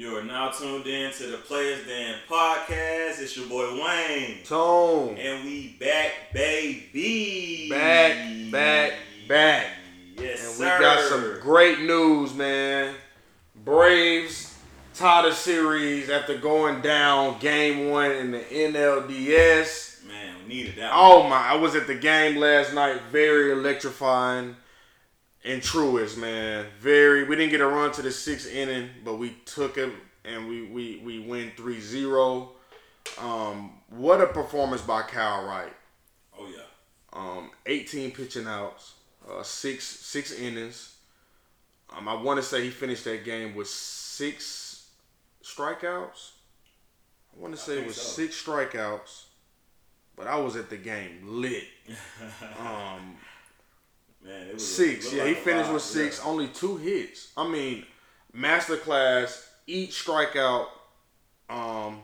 You are now tuned in to the Players Den podcast. It's your boy Wayne. Tone. And we back, baby. Back, back, back. Yes, and sir. we got some great news, man. Braves tied the series after going down game one in the NLDS. Man, we needed that. Oh my! I was at the game last night. Very electrifying and Truist, man. Very. We didn't get a run to the sixth inning, but we took it and we we we win 3-0. Um, what a performance by Kyle Wright. Oh yeah. Um, 18 pitching outs, uh, six six innings. Um, I want to say he finished that game with six strikeouts. I want to say it was so. six strikeouts, but I was at the game lit. Um, Man, it was six. Yeah, he finished vibe, with six. yeah. Only two hits. I mean, masterclass. Each strikeout. Um,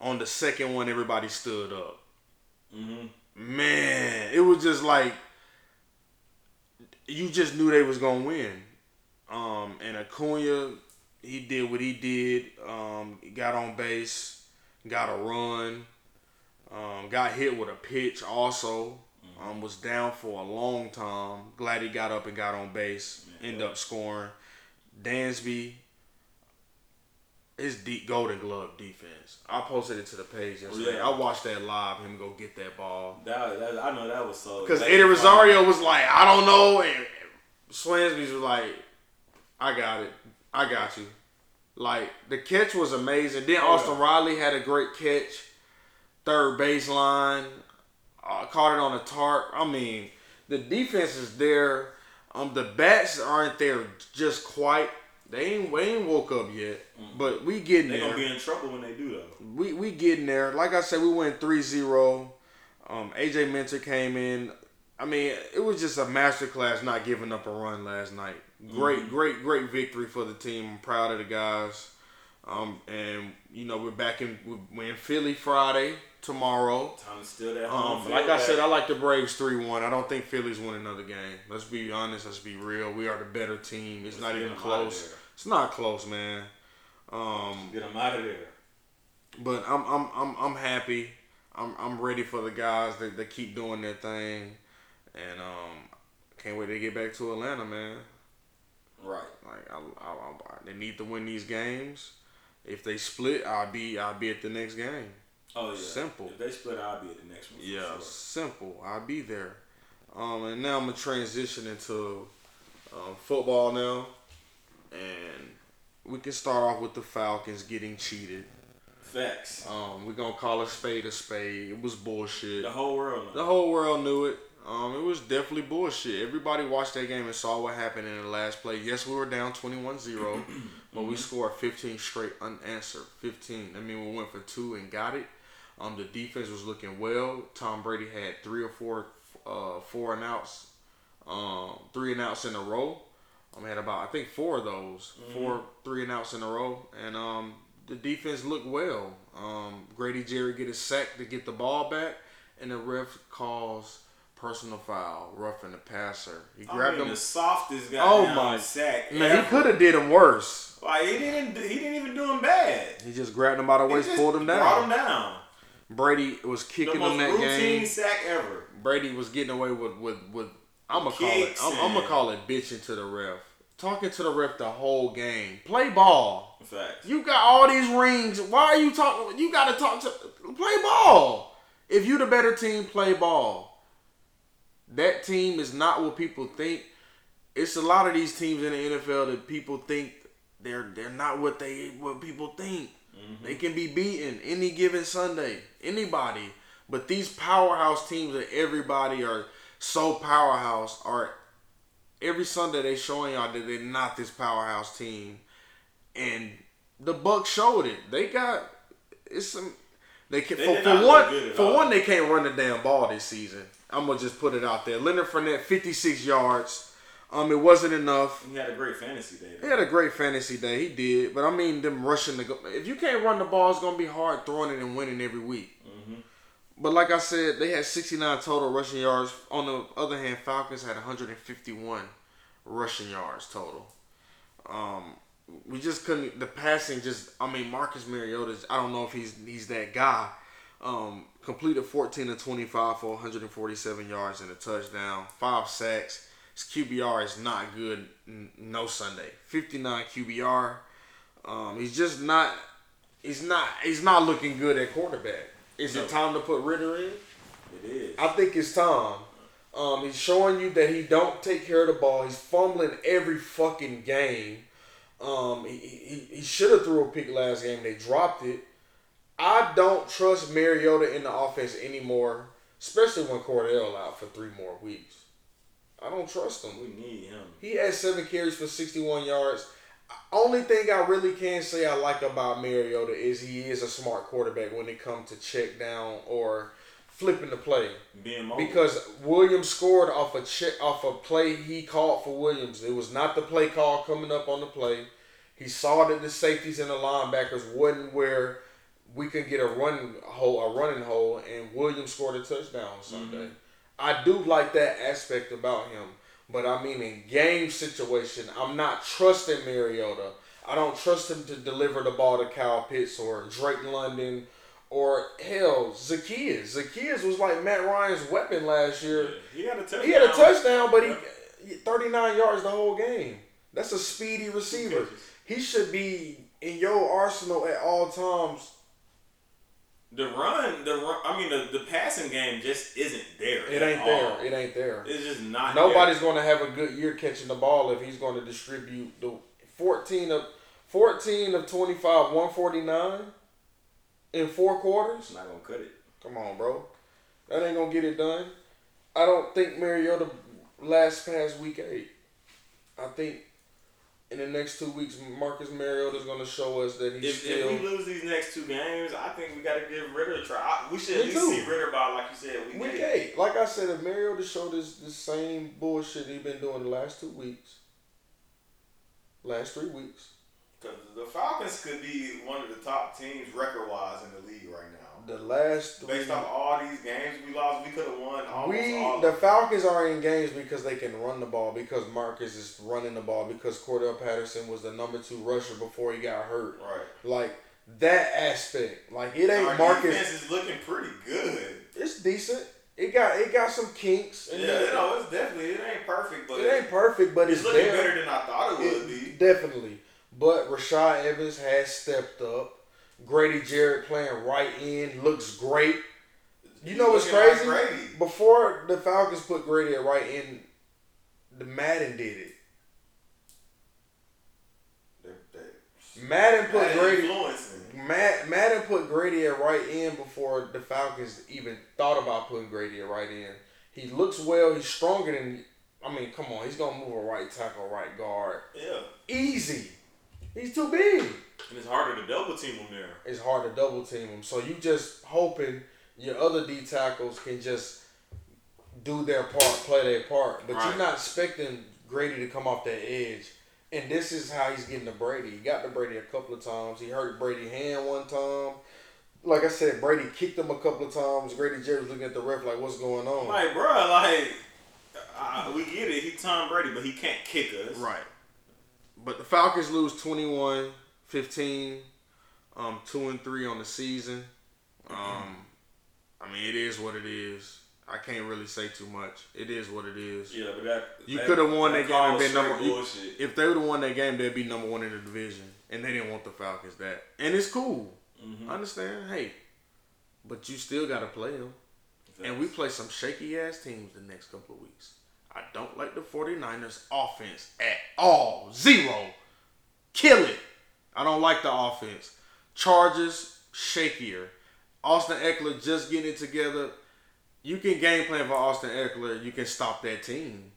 on the second one, everybody stood up. Mhm. Man, it was just like you just knew they was gonna win. Um, and Acuna, he did what he did. Um, he got on base, got a run, um, got hit with a pitch. Also, um, was down for a long time. Glad he got up and got on base. End up scoring. Dansby, his deep golden glove defense. I posted it to the page yesterday. yeah. I watched that live. Him go get that ball. That, that, I know that was so. Because Eddie. Rosario was like, I don't know, and Swansby's was like, I got it, I got you. Like the catch was amazing. Then Oh, Austin yeah. Riley had a great catch, third baseline, uh, caught it on a tarp. I mean, the defense is there. Um, the bats aren't there just quite. They ain't, we ain't woke up yet, but we getting there. They there gonna be in trouble when they do though. we we getting there. Like I said, we went 3-0. Um, AJ Minter came in. I mean, it was just a masterclass not giving up a run last night. Great, great, great victory for the team. I'm proud of the guys. Um, and you know we're back in we're in Philly Friday tomorrow. Time to steal that home Um, like I said, I like the Braves three one. I don't think Phillies win another game. Let's be honest. Let's be real. We are the better team. It's Let's not even close. It's not close, man. Um, get them out of there. but I'm I'm I'm I'm happy. I'm I'm ready for the guys that, that keep doing their thing, and um, can't wait to get back to Atlanta, man. Right. Like I, I, I, they need to win these games. If they split, I'll be I'll be at the next game. Oh yeah. Simple. If they split, I'll be at the next one. Yeah, sure. simple. I'll be there. Um, and now I'm gonna transition into um, football now, and we can start off with the Falcons getting cheated. Facts. Um, we're gonna call a spade a spade. It was bullshit. The whole world. The whole world knew it. Um, it was definitely bullshit. Everybody watched that game and saw what happened in the last play. Yes, we were down 21-0, but we scored 15 straight unanswered. 15. I mean, we went for two and got it. Um, the defense was looking well. Tom Brady had three or four, uh, four and outs, um, three and outs in a row. I um, had about I think four of those, four three and outs in a row, and um, the defense looked well. Um, Grady Jarrett get a sack to get the ball back, and the ref calls personal foul, roughing the passer. He I grabbed mean, him. the softest guy. Oh, my- sack. Man, he could have did him worse. Like he didn't. He didn't even do him bad. He just grabbed him by the waist, pulled him down, Brought him down. Brady was The kicking most him that routine game. sack ever. Brady was getting away with with, with I'm gonna call it. I'm, I'm gonna call it bitching to the ref. Talking to the ref the whole game. Play ball. Facts. You got all these rings. Why are you talking? You got to talk to play ball. If you the better team, play ball. That team is not what people think. It's a lot of these teams in the NFL that people think they're they're not what they what people think. Mm-hmm. They can be beaten any given Sunday, anybody. But these powerhouse teams that everybody are so powerhouse are every Sunday they showing y'all that they're not this powerhouse team, and the Bucks showed it. They got it's some. They can They for, for one look good at for all. one they can't run the damn ball this season. I'm gonna just put it out there. Leonard Fournette 56 yards. Um, it wasn't enough. He had a great fantasy day. He had a great fantasy day. He did, but I mean them rushing the. go- If you can't run the ball, it's gonna be hard throwing it and winning every week. Mm-hmm. But like I said, they had 69 total rushing yards. On the other hand, Falcons had 151 rushing yards total. Um, we just couldn't. The passing just. I mean, Marcus Mariota's. I don't know if he's he's that guy. Um, completed 14 to 25 for 147 yards and a touchdown, five sacks. His QBR is not good. No Sunday. 59 QBR. Um, he's just not. He's not. He's not looking good at quarterback. Is no. it time to put Ridder in? It is. I think it's time. Um, he's showing you that he don't take care of the ball. He's fumbling every fucking game. Um, he, he, he should have threw a pick last game. They dropped it. I don't trust Mariota in the offense anymore, especially when Cordell out for three more weeks. I don't trust him. We need him. He had seven carries for 61 yards. Only thing I really can say I like about Mariota is he is a smart quarterback when it comes to check down or flipping the play. Because Williams scored off a check off a play he called for Williams. It was not the play call coming up on the play. He saw that the safeties and the linebackers wasn't where we could get a running hole, a running hole, and Williams scored a touchdown Sunday. Mm-hmm. I do like that aspect about him, but I mean in game situation, I'm not trusting Mariota. I don't trust him to deliver the ball to Kyle Pitts or Drake London or hell, Zaccheaus. Zaccheaus was like Matt Ryan's weapon last year. Yeah, he had a touchdown. He had a touchdown, but he 39 yards the whole game. That's a speedy receiver. He should be in your arsenal at all times. The run, the run, I mean, the, the passing game just isn't there. It ain't there. It ain't there. It's just not. Nobody's going to have a good year catching the ball if he's going to distribute the 14 of 14 of 25, 149 in four quarters. It's not gonna cut it. Come on, bro. That ain't gonna get it done. I don't think Mariota last past week eight. I think in the next two weeks, Marcus Mariota is going to show us that he's if, still. If we lose these next two games, I think we got to give Ridder a try. we should at least too. see Ridder by, like you said, week, week eight. eight. Like I said, if Mariota showed this the same bullshit he's been doing the last two weeks, last three weeks, because the Falcons could be one of the top teams record wise in the league right now. The last three, based on all these games we lost, we could have won. we all the Falcons are in games because they can run the ball because Marcus is running the ball because Cordell Patterson was the number two rusher before he got hurt. Right. Like that aspect, like it ain't Our Marcus. Defense is looking pretty good. It's decent. It got it got some kinks. yeah, you know, it's definitely it ain't perfect, but it ain't perfect, but it's, it's looking there. better than I thought it, it would be. Definitely. But Rashaan Evans has stepped up. Grady Jarrett playing right in looks great. You know what's crazy? Like Before the Falcons put Grady at right in, the Madden did it. Madden put Madden Grady. Mad, Madden put Grady at right in before the Falcons even thought about putting Grady at right in. He looks well. He's stronger than. I mean, come on. He's gonna move a right tackle, right guard. Yeah. Easy. He's too big. And it's harder to double team him there. It's hard to double team him. So you just hoping your other D tackles can just do their part, play their part. But right. you're not expecting Grady to come off that edge. And this is how he's getting to Brady. He got to Brady a couple of times. He hurt Brady hand one time. Like I said, Brady kicked him a couple of times. Grady Jarrett was looking at the ref like, "What's going on?" Like, bro, like uh, we get it. He Tom Brady, but he can't kick us. Right. But the Falcons lose 21 15, um, 2 and 3 on the season. Um, I mean, it is what it is. I can't really say too much. It is what it is. Yeah, but that you could have won that, that game and been number. You, if they would have won that game, they'd be number one in the division, and they didn't want the Falcons that. And it's cool. Mm-hmm. I understand. Hey, but you still got to play them, and we play some shaky ass teams the next couple of weeks. I don't like the 49ers offense at all. Zero. Kill it. I don't like the offense. Chargers, shakier. Austin Ekeler just getting it together. You can game plan for Austin Ekeler. You can stop that team.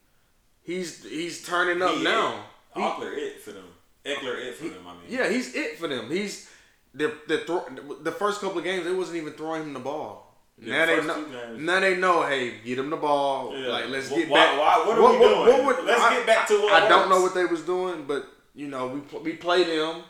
He's he's turning up he now. He, Ekeler it for them. Ekeler it for he, them. I mean, yeah, he's it for them. He's the the throw, the first couple of games. They wasn't even throwing him the ball. Yeah, now they know. Now they know. Hey, get them the ball. Yeah. Like let's get why, back. Why, what are what, we doing? What, what, let's I, get back to what. I, I don't know what they was doing, but you know we we played them.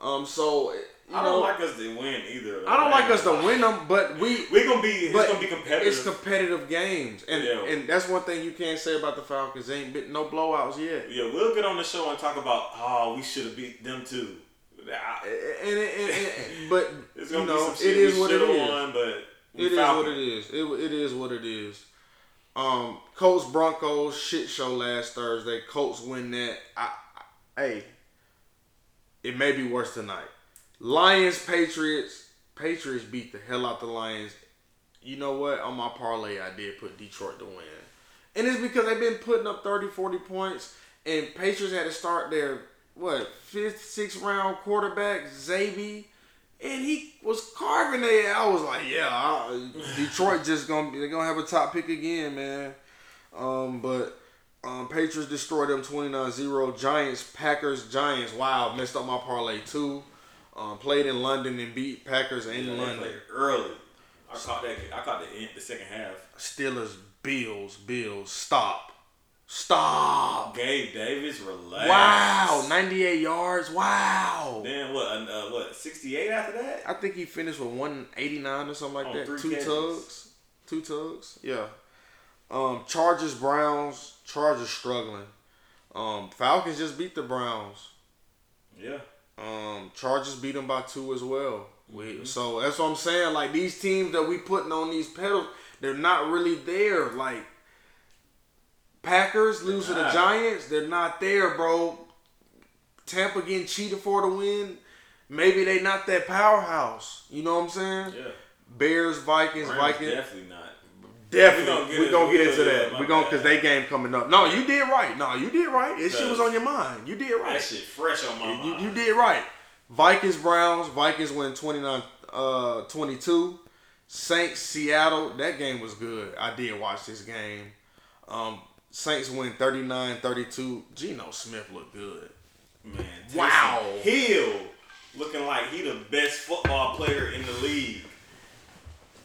Um, so I don't like us to win either. I don't like us to win them, but we we gonna be it's gonna be competitive. It's competitive games, and yeah. and that's one thing you can't say about the Falcons. They ain't been no blowouts yet. Yeah, we'll get on the show and talk about oh we should have beat them too. And, and, and, and but you know it is what it is. But it is what it is. It, it is what it is. Um, Colts Broncos shit show last Thursday. Colts win that. I, I, hey, it may be worse tonight. Lions Patriots. Patriots beat the hell out the Lions. You know what? On my parlay, I did put Detroit to win. And it's because they've been putting up 30, 40 points. And Patriots had to start their, what, fifth, sixth round quarterback, Zappe. And he was carving there. I was like, yeah, I, Detroit just gonna they're gonna have a top pick again, man. Um, but um, Patriots destroyed them 29-0. Giants, Packers, Giants. Wow, messed up my parlay too. Um, played in London and beat Packers in yeah, London early. I caught that. I caught the end, the second half. Steelers, Bills, Bills. Stop, stop. Gabe Davis, relax. Wow, ninety eight yards. Wow. Then what? Uh, what? Sixty eight after that? I think he finished with one eighty nine or something like that. Two catches. tugs. Two tugs. Yeah. Um, Chargers, Browns. Chargers struggling. Um, Falcons just beat the Browns. Yeah. Um, Chargers beat them by two as well. Mm-hmm. So that's what I'm saying. Like these teams that we putting on these pedals, they're not really there. Like Packers lose to the Giants, they're not there, bro. Tampa getting cheated for the win. Maybe they not that powerhouse. You know what I'm saying? Yeah. Bears, Vikings, Rams Vikings. Definitely not. Definitely, we're gonna get, into that. We're gonna because they game coming up. No, you did right. No, you did right. This shit was on your mind. You did right. That shit fresh on my you, mind. You, did right. Vikings Browns. Vikings win 29 uh, 22. Saints Seattle. That game was good. I did watch this game. Um, Saints win 39-32. Geno Smith looked good. Man, wow. Hill looking like he the best football player in the league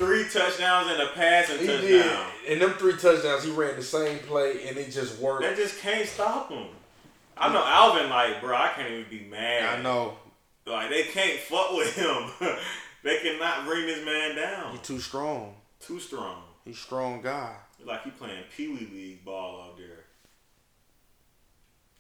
three touchdowns and a passing he touchdown. Did. And them three touchdowns, he ran the same play and it just worked. That just can't stop him. I know Alvin, like, bro, I can't even be mad. I know. Like, they can't fuck with him. they cannot bring this man down. He's too strong. Too strong. He's strong guy. Like he playing Pee Wee League ball out there.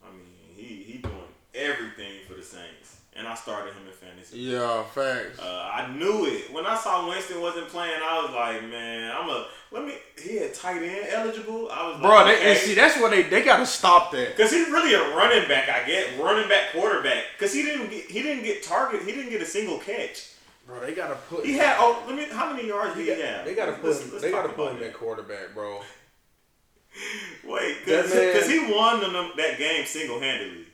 I mean, he he doing everything for the Saints and I started him in fantasy. Yeah, facts. Uh, I knew it when I saw Winston wasn't playing. I was like, man, I'm a let me. He had tight end eligible. I was, bro. Like, they, okay. and see, that's what they they got to stop that because he's really a running back. I get running back quarterback because he didn't get he didn't get target. He didn't get a single catch. Bro, they gotta put. He had. Oh, let me. How many yards did he have? They gotta put. Let's, let's they gotta put him that quarterback, bro. Wait, because he won them, that game single handedly.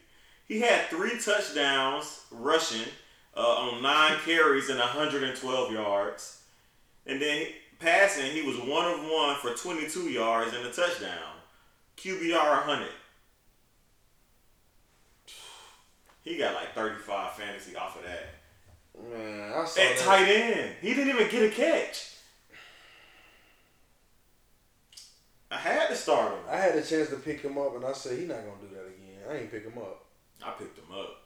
He had three touchdowns rushing uh, on nine carries and 112 yards. And then passing, he was one of one for 22 yards and a touchdown. QBR 100. He got like 35 fantasy off of that. Man, I saw At that. tight end. He didn't even get a catch. I had to start him. I had a chance to pick him up, and I said he's not gonna do that again. I ain't pick him up. I picked him up.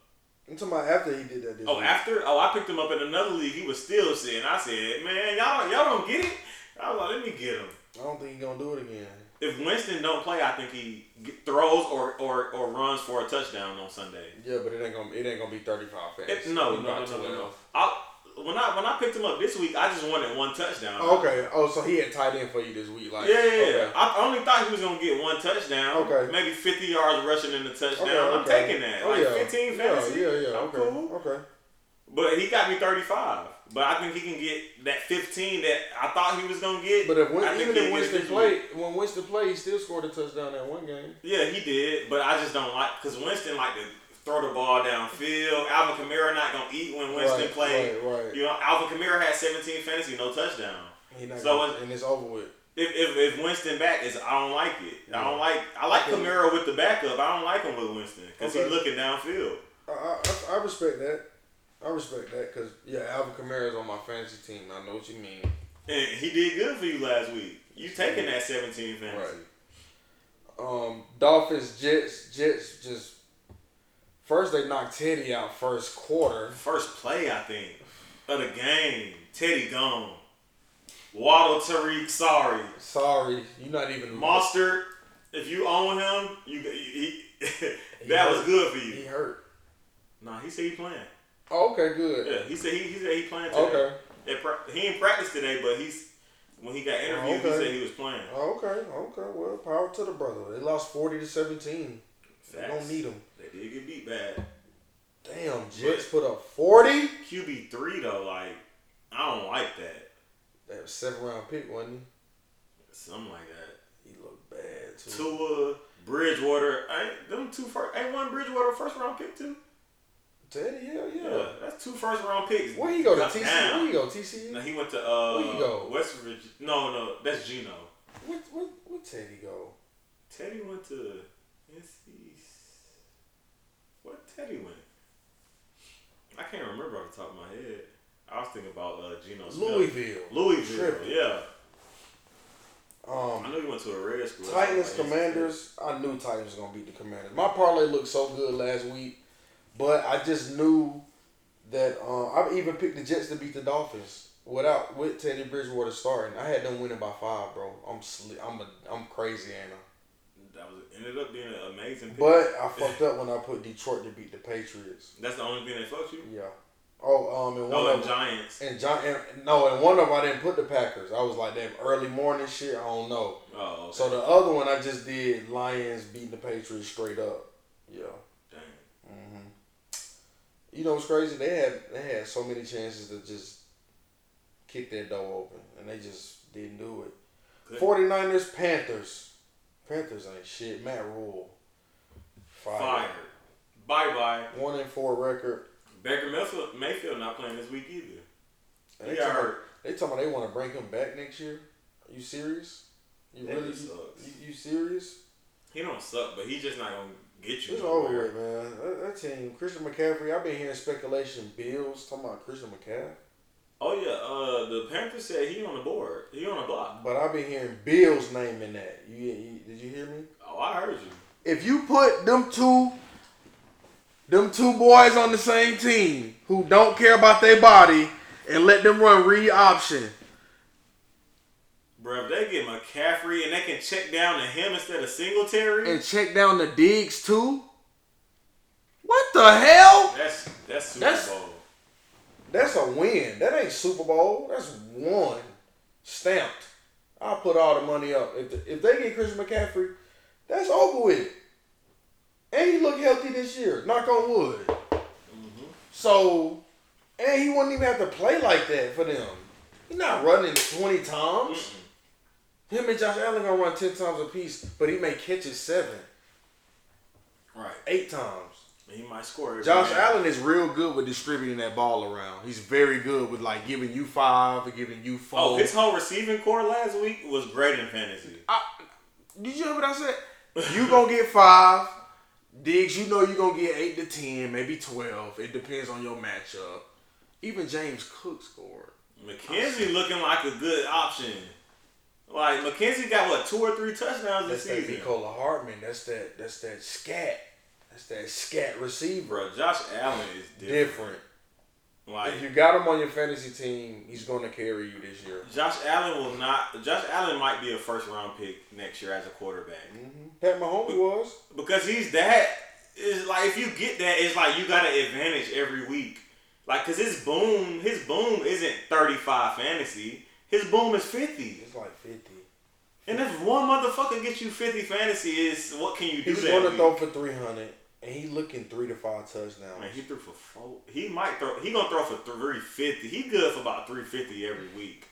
I'm talking about after he did that. oh, week. after? Oh, I picked him up in another league. He was still sitting. I said, man, y'all y'all don't get it. I was like, let me get him. I don't think he's gonna do it again. If Winston don't play, I think he throws or, or, or runs for a touchdown on Sunday. Yeah, but it ain't gonna it ain't gonna be 35 fast. no, no, no, no, no, no. I, when I when I picked him up this week, I just wanted one touchdown. Oh, okay. Oh, so he had tight end for you this week, like yeah, yeah. Okay. I only thought he was gonna get one touchdown. Okay. Maybe fifty yards rushing in the touchdown. Okay, I'm taking that. Oh, like yeah. fifteen fantasy. Yeah, yeah, yeah. I'm okay. cool. Okay. But he got me thirty five. But I think he can get that fifteen that I thought he was gonna get. But if even if Winston played, when Winston played, he still scored a touchdown that one game. Yeah, he did. But I just don't like because Winston like to throw the ball downfield. Alvin Kamara not gonna eat when Winston right, played. Right, right. You know, Alvin Kamara had 17 fantasy, no touchdown. so gonna, and it's over with. If, if, if Winston back is, I don't like it. Yeah. I don't like. I like okay. Kamara with the backup. I don't like him with Winston because okay. he's looking downfield. I, I, I respect that. I respect that because yeah, Alvin Kamara is on my fantasy team. I know what you mean. And he did good for you last week. You taking that 17 fantasy. Right. Um, Dolphins, Jets, Jets just First, they knocked Teddy out first quarter. First play, I think, of the game. Teddy gone. Waddle Tariq, sorry. Sorry, you're not even. Monster, if you own him, you he, that was good for you. He hurt. Nah, he said he playing. Oh, okay, good. Yeah, he said he, he said he playing today. Okay. It, he ain't practice today, but he's when he got oh, interviewed, Okay. he said he was playing. Okay, okay. Well, power to the brother. They lost forty to seventeen. They don't need him. They did get beat bad. Damn, Jets put up forty. QB three though, like I don't like that. That was seven round pick, wasn't Something like that. he? He looked bad too. Tua, Bridgewater, ain't them two first ain't one Bridgewater first round pick too? Teddy, hell yeah. Yeah, that's two first round picks. Where he go to TCU? down. Where he go TCU? No, he went to uh Where he go? West Virginia. No, no, that's Geno. What what what Teddy go? Teddy went to NC. Teddy went? I can't remember off the top of my head. I was thinking about uh, Geno Smith. Louisville. Louisville, Tripping. yeah. I Um, knew he went to a red school. Titans I Commanders. I knew Titans was gonna beat the Commanders. My parlay looked so good last week, but I just knew that uh, I even picked the Jets to beat the Dolphins without with Teddy Bridgewater starting. I had them winning by five, bro. I'm sli- I'm a, I'm crazy, Anna. Ended up being an amazing pick. But I fucked up when I put Detroit to beat the Patriots. That's the only thing that fucked you. Yeah. Oh, um, and one Oh, of and Giants. and John, no, and one of them I didn't put the Packers. I was like, damn, early morning shit. I don't know. Oh, okay. So the other one I just did Lions beating the Patriots straight up. Yeah. Dang. hmm You know what's crazy? They had they had so many chances to just kick that door open, and they just didn't do it. Good. 49ers, Panthers. Panthers ain't shit. Matt Rhule. Fired. Fired. Bye bye. One and four record. Baker Mayfield, not playing this week either. And He They got talking, hurt. they talking about they want to bring him back next year. Are you serious? You That really? sucks. You, you serious? He don't suck, but he just not gonna get you. It's over with, man. That, that team, Christian McCaffrey. I've been hearing speculation. Bills talking about Christian McCaffrey. Oh yeah, uh, the Panthers said he on the board. He on the block. But I've been hearing Bills naming that. You, you did you hear me? Oh, I heard you. If you put them two, them two boys on the same team who don't care about their body and let them run read option, Bro, if they get McCaffrey and they can check down to him instead of Singletary, and check down the Diggs too. What the hell? that's that's Super That's- Bowl. That's a win. That ain't Super Bowl. That's one stamped. I'll put all the money up. If, the, if they get Christian McCaffrey, that's over with. And he look healthy this year. Knock on wood. Mm-hmm. So, and he wouldn't even have to play like that for them. He's not running 20 times. Him and Josh Allen gonna run 10 times a piece, but he may catch it seven, Right. eight times. He might score. Josh game. Allen is real good with distributing that ball around. He's very good with like giving you five or giving you four. Oh, his whole receiving core last week was great in fantasy. I, did you hear what I said? You gonna get five. Diggs, you know you gonna get eight to ten, maybe twelve. It depends on your matchup. Even James Cook scored. McKenzie looking like a good option. Like McKenzie got what two or three touchdowns this That's that season. Nicola Hartman. That's that. That's that scat. That's that scat receiver. Bro, Josh Allen is different. Different. Like If you got him on your fantasy team, he's gonna carry you this year. Josh Allen will not. Josh Allen might be a first round pick next year as a quarterback Mm-hmm. Pat Mahomes was. because he's that. Is like if you get that, it's like you got an advantage every week. Like, cause his boom, his boom isn't thirty five fantasy. His boom is fifty. It's like fifty. And if one motherfucker gets you fifty fantasy, is what can you do? He's that gonna throw for three hundred, and he looking three to five touchdowns. Man, he threw for four. He might throw. He gonna throw for three fifty. He good for about three fifty every week,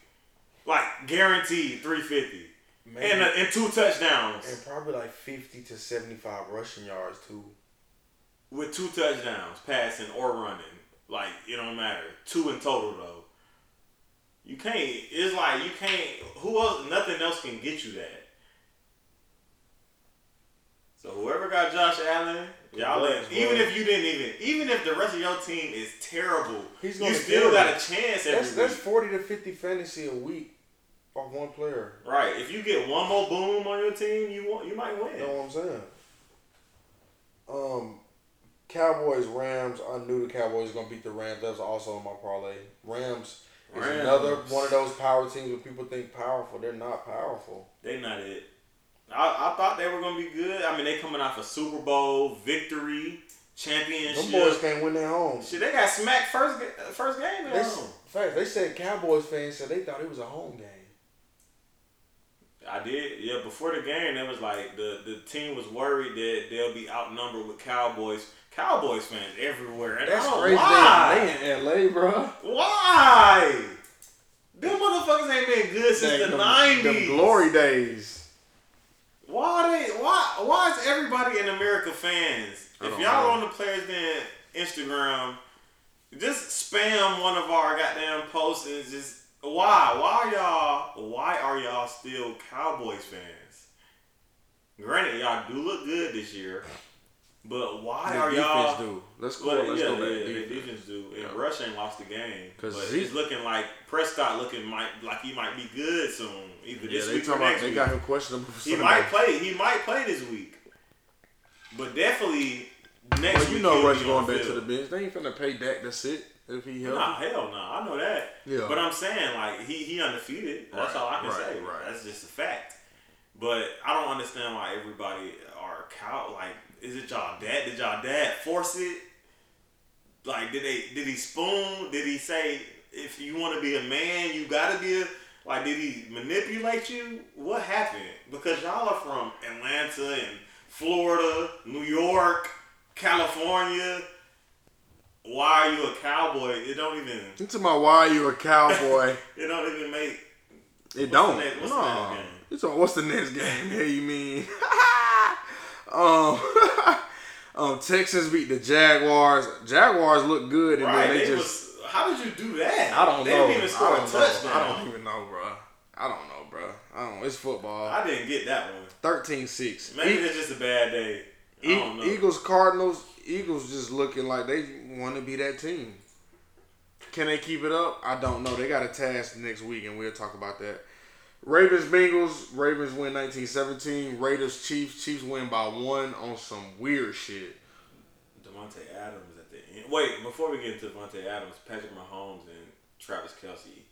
like guaranteed three fifty, and uh, and two touchdowns and probably like fifty to seventy-five rushing yards too. with two touchdowns, passing or running. Like it don't matter. Two in total though. You can't. It's like you can't. Who else? Nothing else can get you that. So whoever got Josh Allen, y'all let, Congrats, even if you didn't even, even if the rest of your team is terrible, He's you gonna still got a chance every That's that's forty to fifty fantasy a week off one player. Right. If you get one more boom on your team, you want you might win. You know what I'm saying? Um, Cowboys, Rams. I knew the Cowboys were gonna beat the Rams. That was also in my parlay. Rams is Rams. another one of those power teams where people think powerful. They're not powerful. They're not it. I, I thought they were gonna be good. I mean, they coming off a Super Bowl victory, championship. Them boys can't win their home. Shit, they got smacked first first game at They, home. fact, they said Cowboys fans said they thought it was a home game. I did, yeah. Before the game, it was like the the team was worried that they'll be outnumbered with Cowboys. Cowboys fans everywhere. And That's crazy. Why? They in LA, bro. Why? Them motherfuckers ain't been good since the them, nineties. glory days. Why they? Why? Why is everybody in America fans? If y'all know. on the Players Den Instagram, just spam one of our goddamn posts and just why? Why are y'all? Why are y'all still Cowboys fans? Granted, y'all do look good this year, but why The are defense y'all? do. Let's go. Well, let's yeah, go back. yeah, the defense. defense do. And Yeah. Rush ain't lost the game. 'Cause but Zeke- it's looking like Prescott looking might like he might be good soon. Either Yeah, this week or talking about next they got him questionable. For He might play. He might play this week, but definitely next But you week. know Rush going back to the bench. They ain't finna pay Dak to sit if he healthy. Nah, hell no. I know that. Yeah. But I'm saying like he he undefeated. That's Right, all I can right, say. right. That's just a fact. But I don't understand why everybody are cow. Like, is it y'all dad? Did y'all dad force it? Like, did they? Did he spoon? Did he say if you want to be a man, you gotta be a like? Did he manipulate you? What happened? Because y'all are from Atlanta and Florida, New York, California. Why are you a cowboy? It don't even. Talking about why you a cowboy? It don't even make. It don't. the next- what's the no. next game? You talking what's the next game? Yeah, you mean? um, um, Texans beat the Jaguars. Jaguars look good, and Right? then they, They just. was, how did you do that? I don't they know. didn't even score I a touchdown. I don't even know, bro. I don't know, bro. I don't. It's football. I didn't get that one. 13-6. Maybe E- it's just a bad day. I E- don't know. Eagles, Cardinals, Eagles just looking like they want to be that team. Can they keep it up? I don't know. They got a task next week, and we'll talk about that. Ravens, Bengals. Ravens win 1917. Raiders, Chiefs. Chiefs win by one on some weird shit. Davante Adams at the end. Wait, before we get into Davante Adams, Patrick Mahomes and Travis Kelce.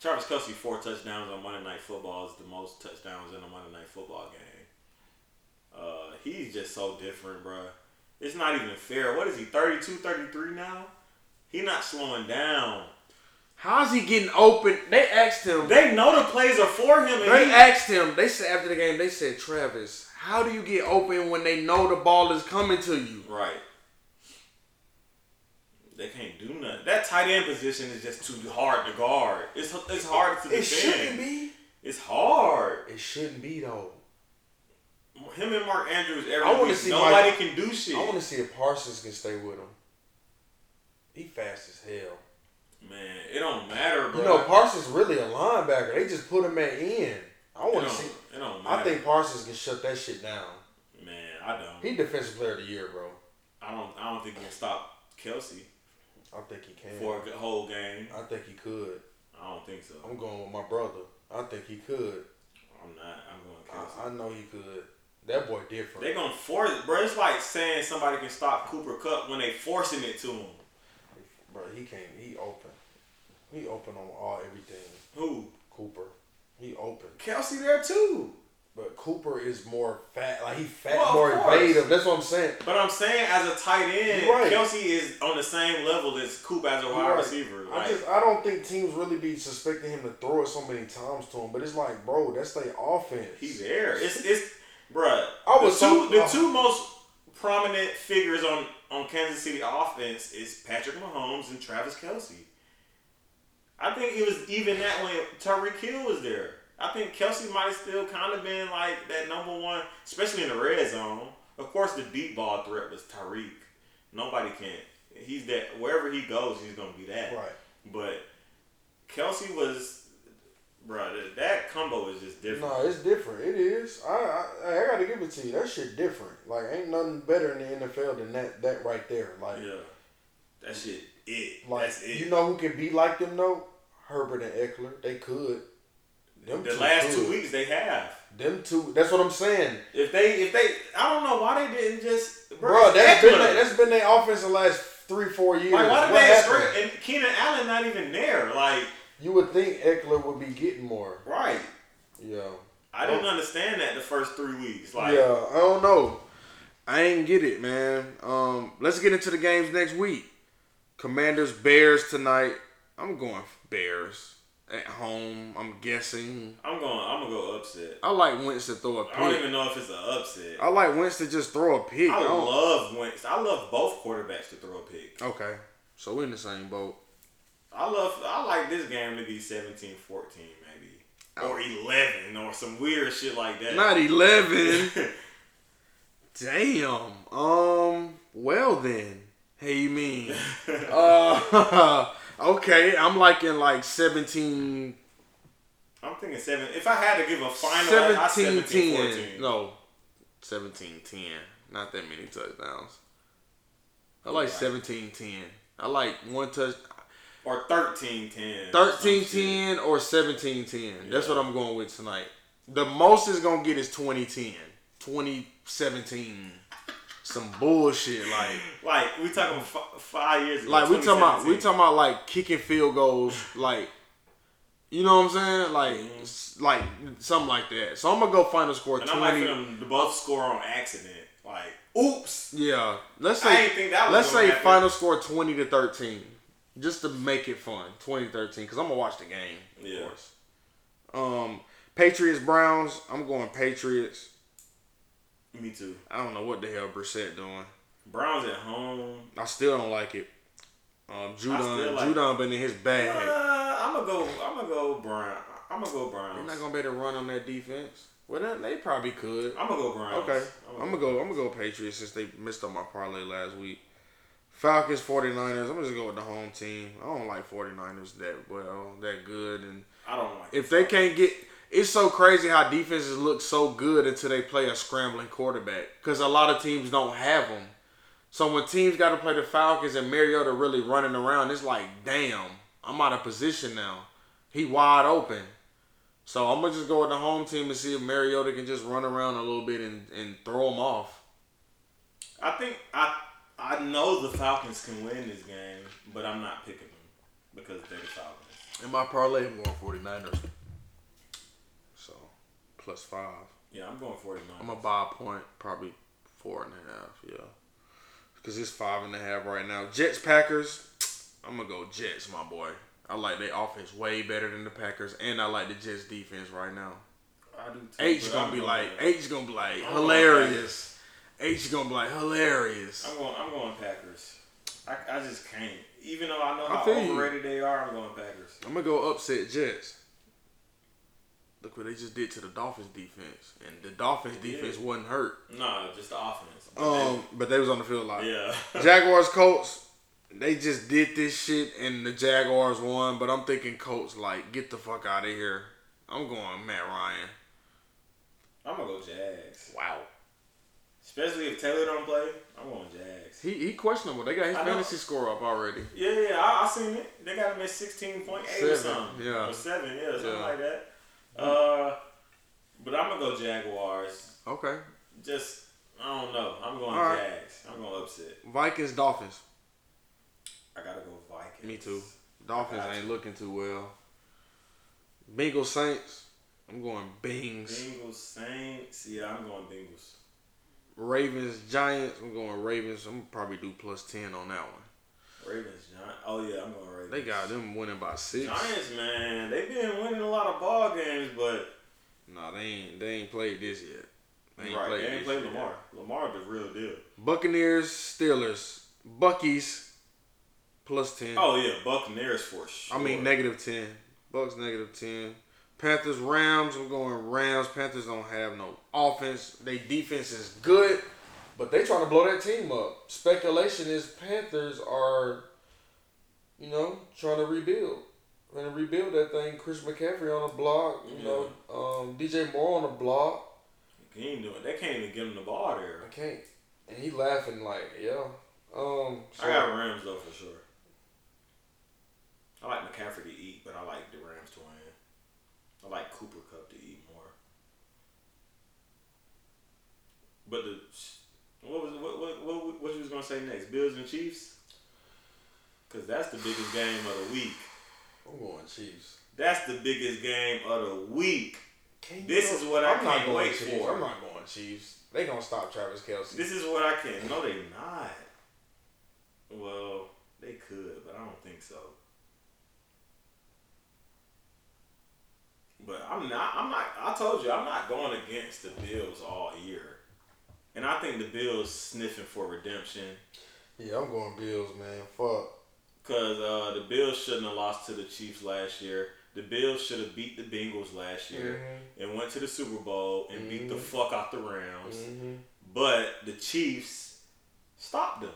Travis Kelce four touchdowns on Monday Night Football is the most touchdowns in a Monday Night Football game. Uh, he's just so different, bruh. It's not even fair. What is he, 32, 33 now? He not slowing down. How's he getting open? They asked him. They know the plays are for him, and They he, asked him. They said after the game. They said, Travis, how do you get open when they know the ball is coming to you? right. They can't do nothing. That tight end position is just too hard to guard. It's it's hard to defend. It shouldn't be. It's hard. It shouldn't be though. Him and Mark Andrews every I wanna see Nobody Mike- can do shit. I want to see if Parsons can stay with him. He fast as hell. Man, it don't matter, bro. You know, Parsons really a linebacker. They just put him at end. I want to see. it don't matter. I think Parsons can shut that shit down. Man, I don't. He defensive player of the year, bro. I don't. I don't think he can stop Kelce I think he can. for a whole game. I think he could. I don't think so. I'm going with my brother. I think he could. I'm not. I'm going Kelce. I, I know he could. That boy different. They're gonna force it, bro. It's like saying somebody can stop Cooper Kupp when they forcing it to him. bro, he can't. He open. He open on all everything. Who? Cooper. He open. Kelce there too. But Cooper is more fat. Like he fat, Well, more course. evasive. That's what I'm saying. But I'm saying as a tight end, right. Kelce is on the same level as Coop as a wide Right. receiver. I just I don't think teams really be suspecting him to throw it so many times to him. But it's like, bro, that's their offense. He's there. It's it's bruh. I was the two so- the oh. two most prominent figures on on Kansas City offense is Patrick Mahomes and Travis Kelce. I think it was even that when Tyreek Hill was there. I think Kelce might still kind of been like that number one, especially in the red zone. Of course, the deep ball threat was Tyreek. Nobody can. He's that wherever he goes, he's gonna be that. Right. But Kelce was, bro. That, combo is just different. No, it's different. It is. I, I I gotta give it to you. That shit different. Like ain't nothing better in the NFL than that that right there. Like Yeah, that shit. It. like That's it. you know who can be like them though? Herbert and Ekeler. They could. Them the two last could. two weeks they have. Them two. That's what I'm saying. If they, if they, I don't know why they didn't just. Bro, bro that's been that's been their offense the last three four years. Like why did they straight and Keenan Allen not even there? Like you would think Ekeler would be getting more. Right. Yeah. I didn't understand that the first three weeks. Like Yeah, I don't know. I ain't get it, man. Um, let's get into the games next week. Commanders Bears tonight. I'm going Bears at home. I'm guessing. I'm going. I'm gonna go upset. I like Wentz to throw a pick. I don't even know if it's an upset. I like Wentz to just throw a pick. I, I love Wentz. I love both quarterbacks to throw a pick. Okay, so we're in the same boat. I love. I like this game to be 17-14 maybe, or eleven, or some weird shit like that. Not eleven. Damn. Um. Well then. Hey, you mean? uh. Okay, I'm like in like 17. I'm thinking seven. If I had to give a final, 17, like, 17 10. No, 17 10. Not that many touchdowns. I like 17 10. I like one touch. Or 13 10. 13 10 or 17 10. Yeah. That's what I'm going with tonight. The most is going to get is 2010. 2017 some bullshit. Like, like we talking f- five years. Ago, like we talking about we talking about like kicking field goals. Like, you know what I'm saying? Like, mm-hmm. like something like that. So I'm gonna go final score and 20. I like them to both score on accident. Like, oops. Yeah. Let's say. let's say happen. final score 20 to 13, just to make it fun. 2013, because I'm gonna watch the game. Of yeah. course. Um, Patriots Browns. I'm going Patriots. Me too. I don't know what the hell Brissett doing. Browns at home. I still don't like it. Um, Judon, like Judon been in his bag. Uh, I'm gonna go. I'm gonna go Brown. I'm gonna go Browns. They're not gonna be able to run on that defense. Well, they probably could. I'm gonna go Browns. Okay, I'm gonna, go. I'm gonna go Patriots since they missed on my parlay last week. Falcons, 49ers. I'm just gonna go with the home team. I don't like 49ers that well, that good, and I don't like. If they can't get it's so crazy how defenses look so good until they play a scrambling quarterback because a lot of teams don't have them. So when teams got to play the Falcons and Mariota really running around, it's like, damn, I'm out of position now. He wide open. So I'm gonna just go with the home team and see if Mariota can just run around a little bit and, and throw them off. I think I I know the Falcons can win this game, but I'm not picking them because they're the Falcons. In my parlay, I'm going 49ers plus five. Yeah, I'm going 49. I'm gonna buy a point, probably four and a half. Yeah, because it's five and a half right now. Jets Packers. I'm gonna go Jets, my boy. I like their offense way better than the Packers, and I like the Jets defense right now. I do too. H gonna be like H gonna be like I'm hilarious. H gonna be like hilarious. I'm going. I'm going Packers. I, I just can't. Even though I know how overrated you. they are, I'm going Packers. I'm gonna go upset Jets. Look what they just did to the Dolphins defense, and the Dolphins defense wasn't hurt. No, just the offense. But um, they, but they was on the field a lot. Yeah. Jaguars, Colts, they just did this shit, and the Jaguars won. But I'm thinking Colts like get the fuck out of here. I'm going Matt Ryan. I'm gonna go Jags. Wow. Especially if Taylor don't play, I'm going Jags. He he questionable. They got his fantasy score up already. Yeah, yeah, I, I seen it. They got him at sixteen point eight or something. Yeah. Or seven, yeah, something yeah. like that. Uh, but I'm gonna go Jaguars. Okay. Just I don't know. I'm going All Jags. Right. I'm going upset. Vikings, Dolphins. I gotta go Vikings. Me too. Dolphins ain't looking too well. Bengals, Saints. I'm going Bings. Bengals, Saints. Yeah, I'm going Bengals. Ravens, Giants. I'm going Ravens. I'm probably do plus ten on that one. Ravens, Giants. Oh yeah, I'm going Ravens. They got them winning by six. Giants, man, they been winning a lot of ball games, but no, nah, they ain't. They ain't played this yet. They ain't right, played. They ain't played Lamar. Yet. Lamar the real deal. Buccaneers, Steelers, Buckies, plus ten. Oh yeah, Buccaneers for sure. I mean negative ten. Bucks negative ten. Panthers, Rams. I'm going Rams. Panthers don't have no offense. They defense is good. But they trying to blow that team up. Speculation is Panthers are, you know, trying to rebuild. Trying to rebuild that thing. Chris McCaffrey on the block. You yeah. know, um, DJ Moore on the block. He ain't doing. They can't even get him the ball there. I can't. And he laughing like, yeah. Um, so, I got Rams though for sure. I like McCaffrey to eat, but I like the Rams to win. I like Cooper Kupp to eat more. But the what was what what what, what you was gonna say next? Bills and Chiefs. Cause that's the biggest game of the week. I'm going Chiefs. That's the biggest game of the week. This is what I I'm not can't going Chiefs. for. I'm not going Chiefs. They gonna stop Travis Kelce. This is what I can. No, they're not. Well, they could, but I don't think so. But I'm not. I'm not. I told you, I'm not going against the Bills all year, and I think the Bills sniffing for redemption yeah, I'm going Bills, man. Fuck. because uh, the Bills shouldn't have lost to the Chiefs last year. The Bills should have beat the Bengals last year and went to the Super Bowl and beat the Mhm. fuck out the Rams. Mm-hmm. But the Chiefs stopped them.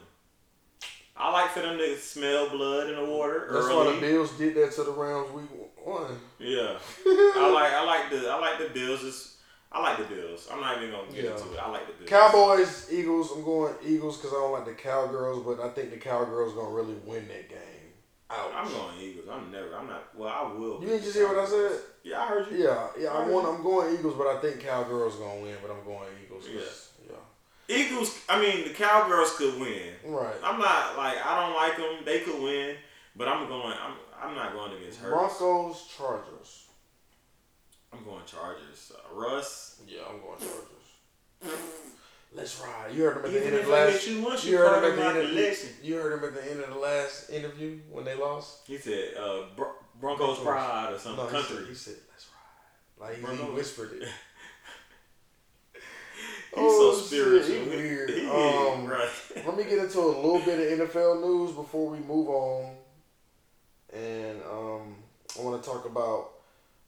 I like for them to smell blood in the water That's early. why the Bills did that to the Rams week one. yeah, I like I like the I like the Bills. I like the Bills. I'm not even gonna get Yeah. into it. I like the Bills. Cowboys, Eagles. I'm going Eagles because I don't like the Cowgirls, but I think the Cowgirls gonna really win that game. Ouch. I'm going Eagles. I'm never. I'm not. Well, I will. You didn't just hear what I said? Yeah, I heard you. Yeah, yeah. I want. I'm going Eagles, but I think Cowgirls gonna win. But I'm going Eagles. 'cause- yeah. Eagles. I mean, the Cowgirls could win. Right. I'm not like I don't like them. They could win, but I'm going. I'm. I'm not going against her. Broncos, Chargers. I'm going Chargers. Uh, Russ. Yeah, I'm going Chargers. Let's ride. You heard him at the Even end of the last. you once, You you heard him at the end of the. You heard him at the end of the last interview when they lost. He said, uh, Bro- Broncos pride or something. No, he country. said, he said, "Let's ride." Like he, he whispered it. He's Oh, so shit, spiritual. he weird. He- Um, right. Let me get into a little bit of NFL news before we move on. And um, I want to talk about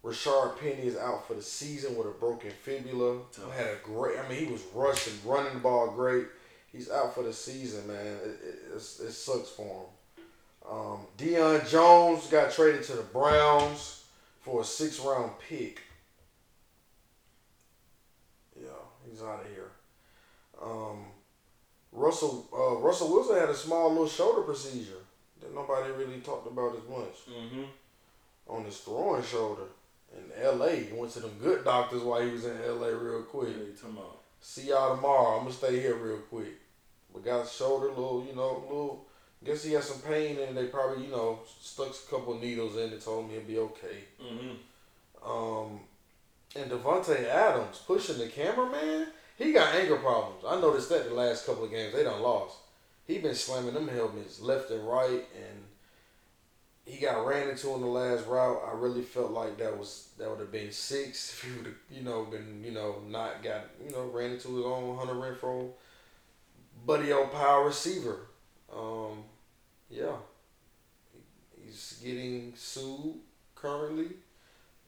Rashaad Penny is out for the season with a broken fibula. Tough. Had a great. I mean, he was rushing, running the ball great. He's out for the season, man. It, it, it sucks for him. Um, Deion Jones got traded to the Browns for a six round pick. Yeah, he's out of here. Um, Russell uh, Russell Wilson had a small little shoulder procedure that nobody really talked about as much Mm-hmm. on his throwing shoulder in L.A. He went to them good doctors while he was in L.A. real quick. are you talking about? See y'all tomorrow. I'm gonna stay here real quick. But got his shoulder, little, you know, little. Guess he had some pain and they probably, you know, stuck a couple needles in and Told me it'd be okay. Mm-hmm. Um, and Davante Adams pushing the cameraman. He got anger problems. I noticed that the last couple of games they done lost. He been slamming them helmets left and right, and he got ran into on the last route. I really felt like that was that would have been six if he would have, you know, been you know not got you know ran into his own Hunter Renfrow, buddy old power receiver. Um, yeah, he's getting sued currently.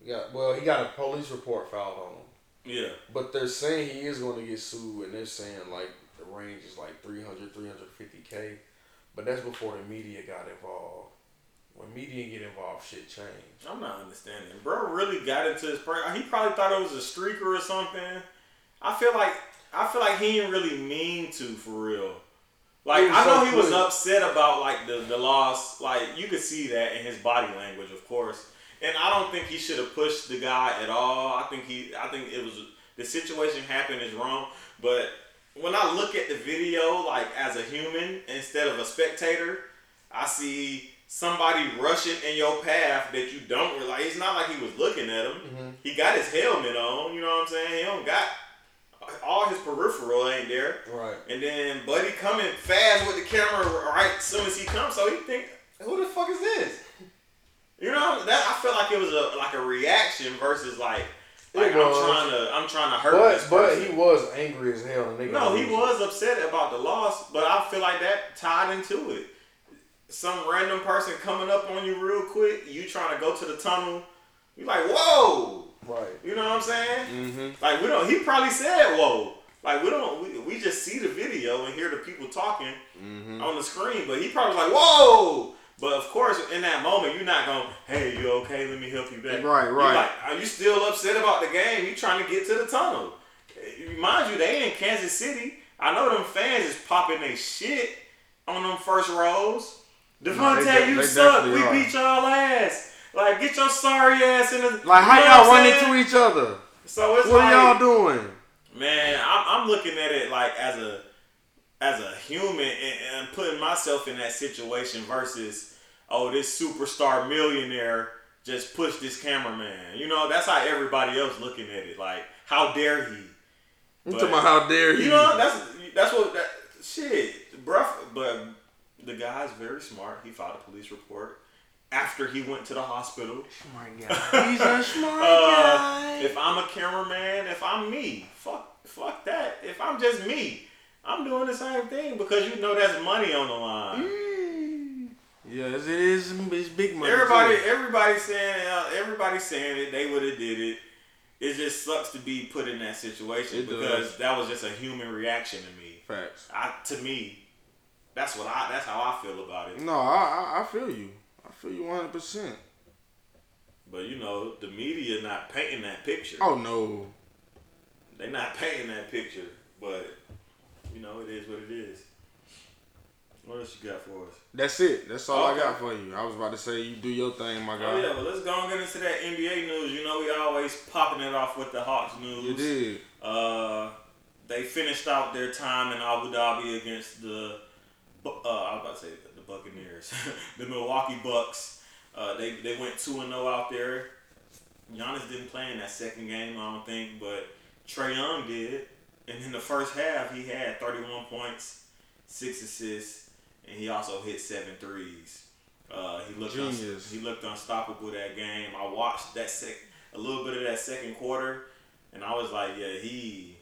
Got well, he got a police report filed on him. Yeah. But they're saying he is going to get sued, and they're saying like the range is like 300, 350k. But that's before the media got involved. When media get involved, shit change. I'm not understanding. Bro really got into his per He probably thought it was a streaker or something. I feel like I feel like he didn't really mean to for real. Like I know so he was quick. upset about like the the loss. Like you could see that in his body language, of course. And I don't think he should have pushed the guy at all. I think he I think it was the situation happened is wrong. But when I look at the video like as a human instead of a spectator, I see somebody rushing in your path that you don't really like. It's not like he was looking at him. Mhm. He got his helmet on, you know what I'm saying? He don't got all his peripheral ain't there. Right. And then Buddy coming fast with the camera right as soon as he comes, so he think, who the fuck is this? You know that I felt like it was a like a reaction versus like like I'm trying to I'm trying to hurt But this but he was angry as hell. No, he was upset about the loss, but I feel like that tied into it. Some random person coming up on you real quick, you trying to go to the tunnel, you like, whoa, Right. you know what I'm saying? Mm-hmm. Like we don't. He probably said, whoa. Like we don't. We, we just see the video and hear the people talking Mm-hmm. on the screen, but he probably was like, whoa. But of course, in that moment, you're not going, hey, you okay? Let me help you back. Right, You right. like, are you still upset about the game? You trying to get to the tunnel. Mind you, they in Kansas City. I know them fans is popping their shit on them first rows. Davante, they you they suck. We are. beat y'all ass. Like, get your sorry ass in the. Like how you know y'all running run I'm saying? into each other? So it's What like, are y'all doing? Man, I'm, I'm looking at it like as a as a human and, and putting myself in that situation versus oh this superstar millionaire just pushed this cameraman. You know, that's how everybody else looking at it. Like, how dare he? I'm talking about how dare he? You know, that's that's what that shit, bruh. But the guy's very smart. He filed a police report after he went to the hospital. Smart guy. He's a smart uh, guy. If I'm a cameraman, if I'm me, fuck, fuck that. If I'm just me, I'm doing the same thing because you know that's money on the line. Mm. Yes, it is. It's big money. Everybody, too. everybody's saying, uh, everybody's saying it. They would have did it. It just sucks to be put in that situation it because does. that was just a human reaction to me. Facts. I, to me, that's what I. That's how I feel about it. No, I, I, I feel you. I feel you 100. percent But you know, the media not painting that picture. Oh no. They not painting that picture, but you know, it is what it is. What else you got for us? That's it. That's all okay. I got for you. I was about to say you do your thing, my guy. Oh yeah, but let's go and get into that NBA news. You know, we always popping it off with the Hawks news. You did. Uh, they finished out their time in Abu Dhabi against the. Uh, I was about to say the Buccaneers, the Milwaukee Bucks. Uh, they they went two and zero oh out there. Giannis didn't play in that second game, I don't think, but Trae Young did. And in the first half, he had 31 points, six assists, and he also hit seven threes. Uh, he looked un- he looked unstoppable that game. I watched that sec a little bit of that second quarter, and I was like, yeah, he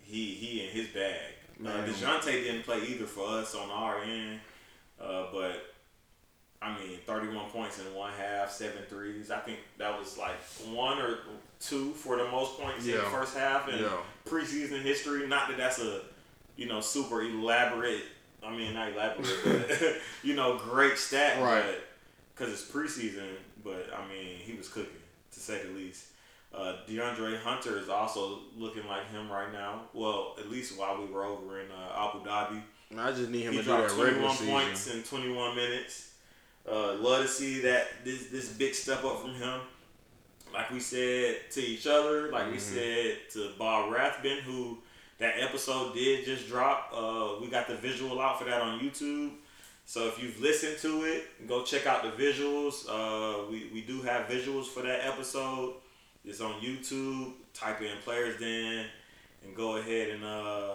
he he in his bag. Uh, Dejounte didn't play either for us on our end, uh, but I mean, 31 points in one half, seven threes. I think that was like one or two for the most points yeah. in the first half in yeah. preseason history. Not that that's a, you know, super elaborate. I mean, not elaborate, but you know, great stat, right? Because it's preseason. But I mean, he was cooking to say the least. Uh, DeAndre Hunter is also looking like him right now. Well, at least while we were over in uh, Abu Dhabi. I just need him he to do that 21 points in 21 minutes. Uh, love to see that this this big step up from him. Like we said to each other, like mm-hmm. we said to Bob Rathbun, who that episode did just drop. Uh, we got the visual out for that on YouTube. So if you've listened to it, go check out the visuals. Uh, we, we do have visuals for that episode. It's on YouTube. Type in Players Den and go ahead and uh,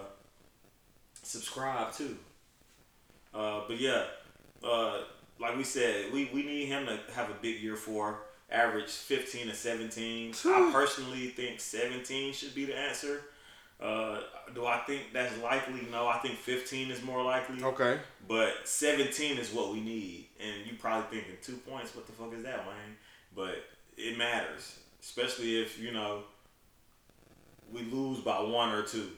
subscribe too. Uh, but yeah, uh, like we said, we, we need him to have a big year for average 15 to 17. I personally think 17 should be the answer. Uh, do I think that's likely? No, I think 15 is more likely. Okay. But 17 is what we need. And you probably thinking two points, what the fuck is that, Wayne? But it matters. Especially if, you know, we lose by one or two.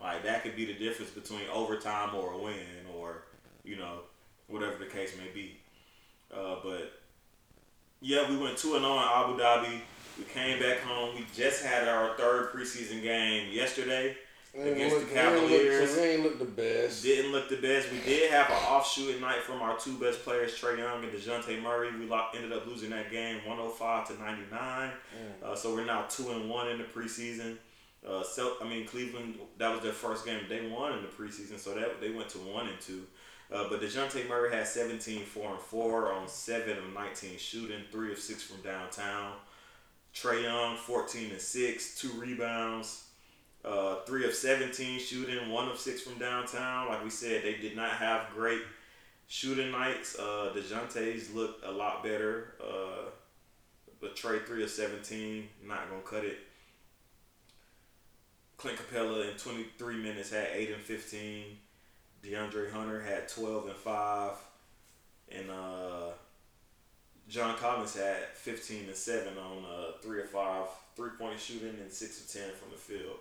Like that could be the difference between overtime or a win or, you know, whatever the case may be. Uh, but yeah, we went 2 and 0 in Abu Dhabi. We came back home. We just had our third preseason game yesterday against look, the Cavaliers. We ain't look the best. Didn't look the best. We did have an off shooting night from our two best players, Trae Young and Dejounte Murray. We ended up losing that game 105 to 99. Mm. Uh, so we're now 2 and 1 in the preseason. Uh, so, I mean, Cleveland, that was their first game they won in the preseason, so that they went to 1 and 2. Uh, but DeJounte Murray had 17, 4 and 4 on 7 of 19 shooting, 3 of 6 from downtown. Trae Young, 14 and 6, 2 rebounds, uh, 3 of 17 shooting, 1 of 6 from downtown. Like we said, they did not have great shooting nights. Uh, DeJounte's looked a lot better. Uh, but Trae, 3 of 17, not going to cut it. Clint Capela in 23 minutes had 8 and 15. DeAndre Hunter had 12 and 5. And uh, John Collins had 15 and 7 on uh, 3 or 5 three point shooting and 6 of 10 from the field.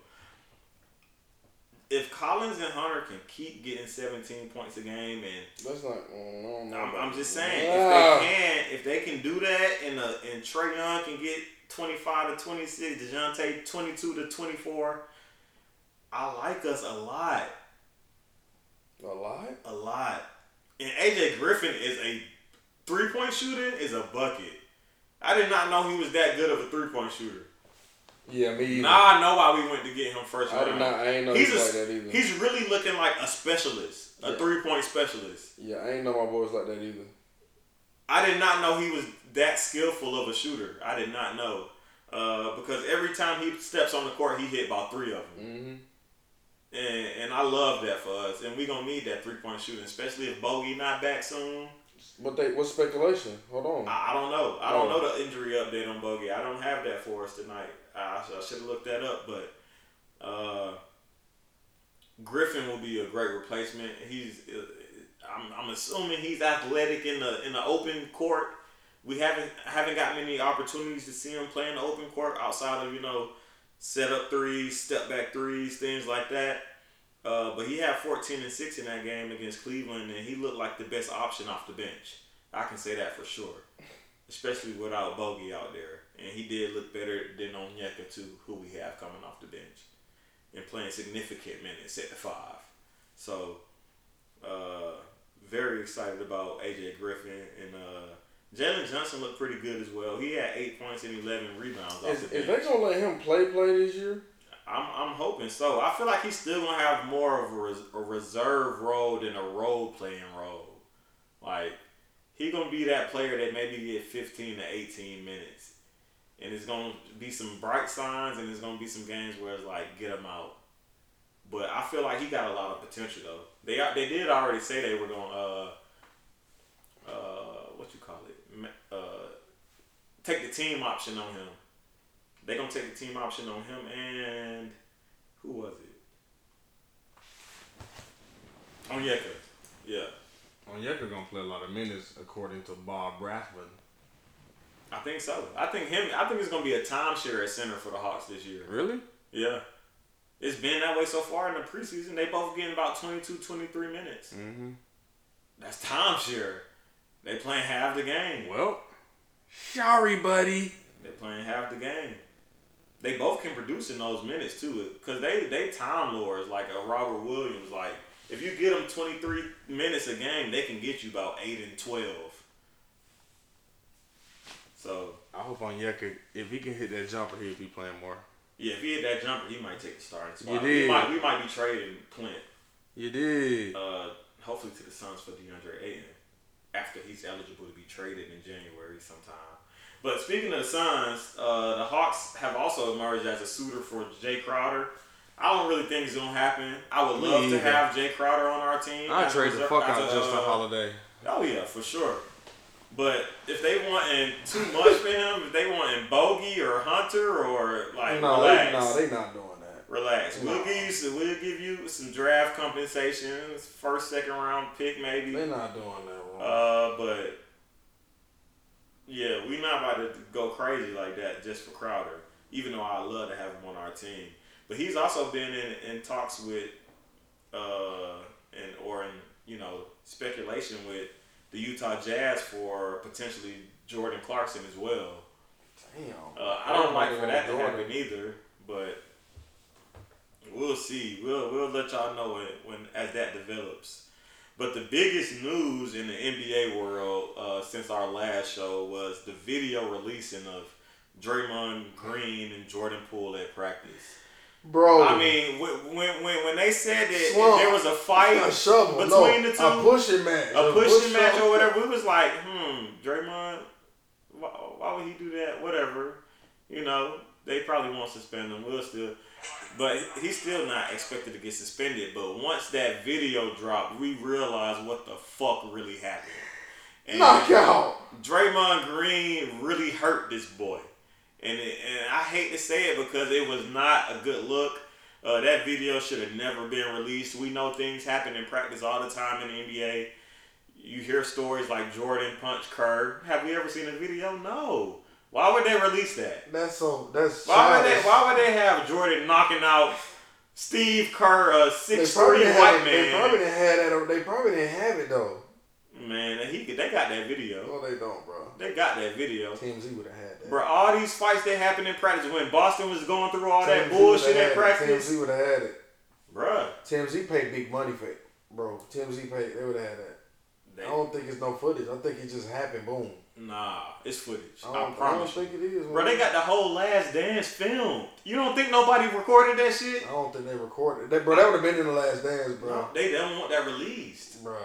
If Collins and Hunter can keep getting 17 points a game, and that's not. Oh, no, I'm, I'm, just saying, yeah. if they can, if they can do that, and uh, and Trae Young can get 25 to 26, Dejounte 22 to 24, I like us a lot. A lot? A lot. And AJ Griffin is a three point shooter is a bucket. I did not know he was that good of a three point shooter. Yeah, me either. Now I know why we went to get him first I round. not. I ain't know he's a, like that either. He's really looking like a specialist, a Yeah. three point specialist. yeah, I ain't know my boys like that either. I did not know he was that skillful of a shooter. I did not know. Uh, because every time he steps on the court, he hit about three of them. Mm-hmm. And, and I love that for us. And we're going to need that three point shooting, especially if Bogey not back soon. What they? What speculation? Hold on. I, I don't know. I don't Oh. know the injury update on Bogey. I don't have that for us tonight. I, I should have looked that up. But uh, Griffin will be a great replacement. He's, uh, I'm, I'm assuming he's athletic in the in the open court. We haven't haven't got many opportunities to see him play in the open court outside of you know set up threes, step back threes, things like that. Uh, but he had 14 and 6 in that game against Cleveland, and he looked like the best option off the bench. I can say that for sure, especially without Bogey out there. And he did look better than Onyeka, too, who we have coming off the bench and playing significant minutes at the five. So, uh, very excited about AJ Griffin. And uh, Jalen Johnson looked pretty good as well. He had eight points and 11 rebounds off Is, the is they gonna let him play play this year? I'm, I'm hoping so. I feel like he's still gonna have more of a, res- a reserve role than a role playing role. Like he gonna be that player that maybe get 15 to 18 minutes, and it's gonna be some bright signs, and it's gonna be some games where it's like get him out. But I feel like he got a lot of potential though. They they did already say they were gonna uh uh what you call it uh take the team option on him. They gonna take the team option on him and who was it? On Onyeka. Yeah. on Onyeka gonna play a lot of minutes according to Bob Rathbun. I think so. I think him I think it's gonna be a timeshare at center for the Hawks this year. Really? Yeah. It's been that way so far in the preseason. They both getting about 22, 23 minutes. Mm-hmm. That's timeshare. They playing half the game. Well, sorry, buddy. They playing half the game. They both can produce in those minutes too, cause they they time lords like a Robert Williams. Like if you get them twenty three minutes a game, they can get you about eight and twelve. So I hope on Onyeka, if he can hit that jumper, he'll be playing more. yeah, if he hit that jumper, he might take the starting spot. You We might we might be trading Clint. You did. Uh, hopefully to the Suns for DeAndre Ayton after he's eligible to be traded in January sometime. But speaking of the Suns, uh, the Hawks have also emerged as a suitor for Jae Crowder. I don't really think it's gonna happen. I would love to have Jae Crowder on our team. I trade the fuck out a, Justin Holiday. Oh yeah, for sure. But if they wanting too much for him, if they wanting Bogey or Hunter or like No, relax, they, no, they not doing that. relax. No. We'll give you some, we'll give you some draft compensation, first second round pick maybe. They not doing that wrong. Uh, but yeah, we not about to go crazy like that just for Crowder. Even though I love to have him on our team, but he's also been in, in talks with, uh, and or in you know speculation with the Utah Jazz for potentially Jordan Clarkson as well. Damn. Uh, I don't like for that to want happen either, but we'll see. We'll we'll let y'all know it when as that develops. But the biggest news in the NBA world uh, since our last show was the video releasing of Draymond Green and Jordan Poole at practice. Bro. I mean, when when when, they said that Slump. there was a fight a shovel. between no, the two, A pushing match. a pushing match shove. or whatever. We was like, hmm, Draymond, why, why would he do that? Whatever, you know. They probably won't suspend him. We'll still, but he's still not expected to get suspended. But once that video dropped, we realized what the fuck really happened. And Knockout. Draymond Green really hurt this boy, and it, and I hate to say it because it was not a good look. Uh, that video should have never been released. We know things happen in practice all the time in the NBA. You hear stories like Jordan punch Kerr. Have we ever seen a video? No. Why would they release that? That's so. That's. Why would they? Why would they have Jordan knocking out Steve Kerr, a six three white it- They probably didn't have that. They probably didn't have it though. Man, he they got that video. No, they don't, bro. They got that video. TMZ would have had. Bro, all these fights that happened in practice when Boston was going through all that TMZ bullshit at it. practice, TMZ would have had it. bruh. TMZ paid big money for it, bro. TMZ paid. They would have had that. They, I don't think it's no footage. I think it just happened. Boom. Nah, it's footage. I, I promise. I don't think it is. Bro, they got the whole Last Dance filmed. You don't think nobody recorded that shit? I don't think they recorded that, bro. That would have been in the Last Dance, bro. No, they don't want that released, bro.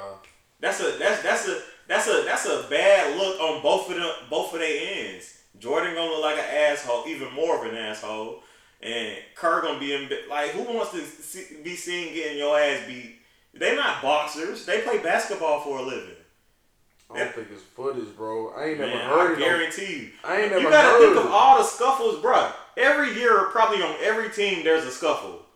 That's a that's that's a that's a that's a bad look on both of them both of their ends. Jordan gonna look like an asshole, even more of an asshole, and Kerr gonna be in like who wants to see, be seen getting your ass beat? They not boxers. They play basketball for a living. I don't think it's footage, bro. I ain't Man, never heard. Of it. I guarantee you. I ain't never. You gotta think of all the scuffles, bro. Every year, probably on every team, there's a scuffle.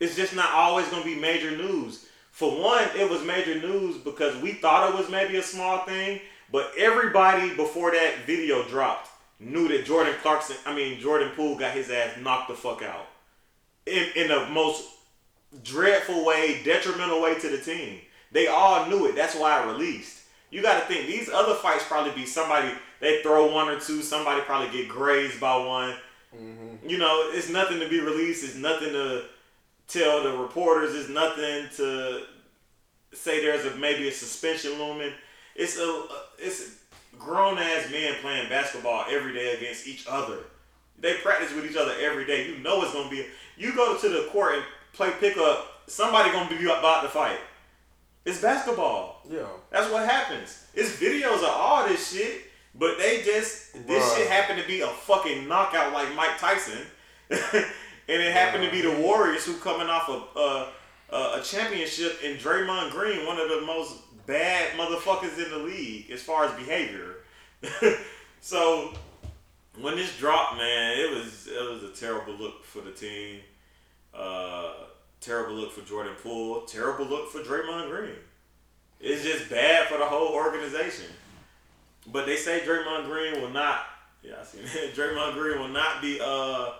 It's just not always gonna be major news. For one, it was major news because we thought it was maybe a small thing, but everybody before that video dropped knew that Jordan Clarkson, I mean Jordan Poole, got his ass knocked the fuck out in in the most dreadful way, detrimental way to the team. They all knew it. That's why I released. You got to think these other fights probably be somebody they throw one or two. Somebody probably get grazed by one. Mm-hmm. You know, it's nothing to be released. It's nothing to tell the reporters. It's nothing to say. There's a maybe a suspension looming. It's a it's grown ass men playing basketball every day against each other. They practice with each other every day. You know it's gonna be. You go to the court and play pickup. Somebody gonna be about to fight. It's basketball. Yeah. That's what happens. It's videos of all this shit, but they just this shit happened to be a fucking knockout like Mike Tyson, and it happened Bruh. to be the Warriors who coming off of uh, a championship in Draymond Green, one of the most bad motherfuckers in the league as far as behavior. so when this dropped, man, it was it was a terrible look for the team. Uh, Terrible look for Jordan Poole. Terrible look for Draymond Green. It's just bad for the whole organization. But they say Draymond Green will not. Yeah, I see. That. Draymond Green will not be uh,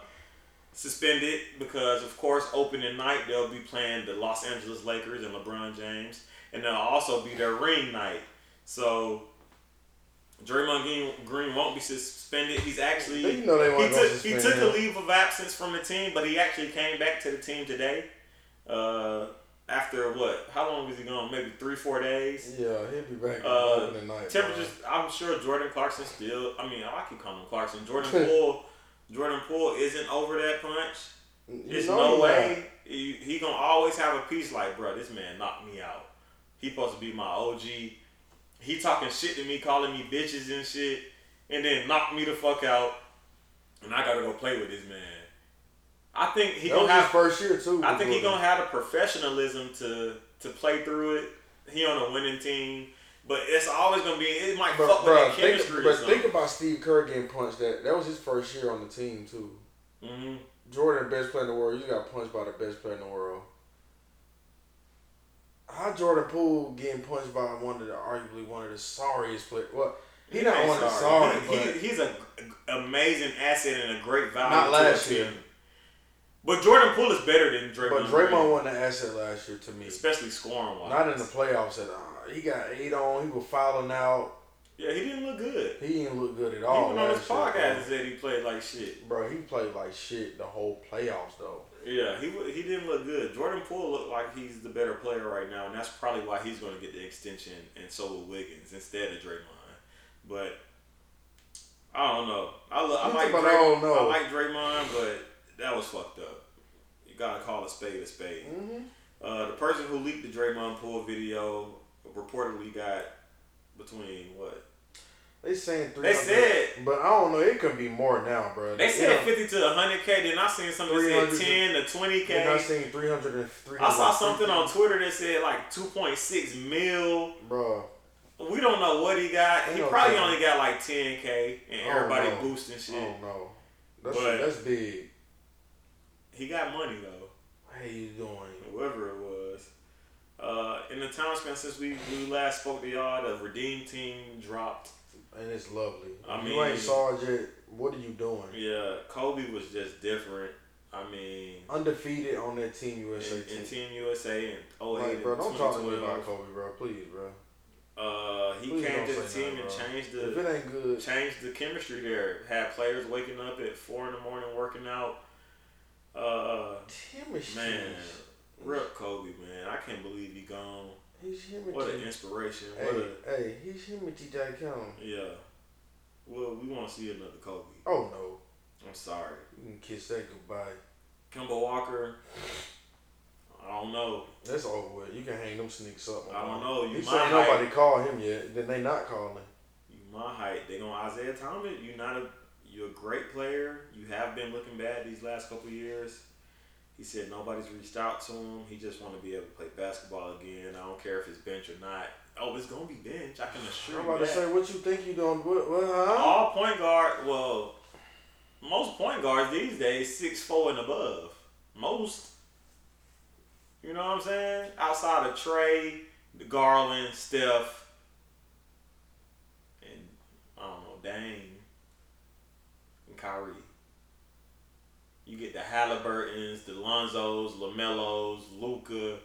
suspended because, of course, opening night they'll be playing the Los Angeles Lakers and LeBron James, and it'll also be their ring night. So Draymond Green, Green won't be suspended. He's actually you know he took he took him. a leave of absence from the team, but he actually came back to the team today. Uh, after what? How long was he gone? Maybe three, four days. Yeah, he'll be back uh, night. Temperatures. Bro. I'm sure Jordan Clarkson still. I mean, I keep calling him Clarkson. Jordan Poole. Jordan Poole isn't over that punch. There's no way he, he gonna always have a piece like, bro. This man knocked me out. He supposed to be my OG. He talking shit to me, calling me bitches and shit, and then knocked me the fuck out. And I gotta go play with this man. I think he that gonna have first year too. I think he gonna have the professionalism to to play through it. He on a winning team, but it's always gonna be. It might but, fuck bro, with chemistry. Think, but think about Steve Kerr getting punched. That that was his first year on the team too. Mm-hmm. Jordan, best player in the world. You got punched by the best player in the world. How Jordan Poole getting punched by one of the arguably one of the sorriest players? Well, he, he not one of the sorry, but he, he's an amazing asset and a great value. Not last year. But Jordan Poole is better than Draymond. But Draymond won the asset last year to me, especially scoring wise. Not in the playoffs at all. He got eight on. He was fouling out. Yeah, he didn't look good. He didn't look good at all. Even on his podcast, said he played like shit. Bro, he played like shit the whole playoffs though. Yeah, he he didn't look good. Jordan Poole looked like he's the better player right now, and that's probably why he's going to get the extension, and so will Wiggins instead of Draymond. But I don't know. I, lo- I like Draymond, I, I like Draymond, but that was fucked up You gotta call a spade a spade. Mm-hmm. Uh, the person who leaked the Draymond Poole video reportedly got between what? They saying three. They said, but I don't know. It could be more now, bro. They said fifty to hundred k. Then I seen something that said ten to twenty k. Then I seen three hundred and three. I saw something on Twitter that said like two point six mil. Bro. We don't know what he got. He probably only got like ten k, and everybody boosting shit. Oh no, that's but, that's big. He got money though. How you doing? Whoever it was. Uh, in the time span since we, we last spoke to y'all, the Redeem team dropped. And it's lovely. I mean, you ain't yet. What are you doing? Yeah, Kobe was just different. I mean, undefeated on that Team USA. In, team. in Team USA and oh like, bro, don't talk to me about Kobe, bro. Please, bro. Uh, he Please came to the team and changed the. If it ain't good, changed the chemistry there. Had players waking up at four in the morning working out. Uh, Tim man, rip Kobe, man. I can't believe he gone. He's him what an inspiration. Hey, what a, hey, he's him TJ Count. Yeah. Well, we want to see another Kobe. Oh no. I'm sorry. You can kiss that goodbye. Kemba Walker. I don't know. That's over with. You can hang them sneaks up. I don't know. You You my say height. nobody called him yet, then they not calling. You my height. They gonna Isaiah Thomas. You not a. You're a great player. You have been looking bad these last couple years. He said nobody's reached out to him. He just want to be able to play basketball again. I don't care if it's bench or not. Oh, it's gonna be bench. I can assure you. I'm you about to say, what you think you doing? What? what huh? All point guard. Well, most point guards these days six four and above. Most. You know what I'm saying? Outside of Trae, Garland, Steph, and I don't know Dame and Kyrie. You get the Haliburtons, the Lonzos, Lamelos, Luka.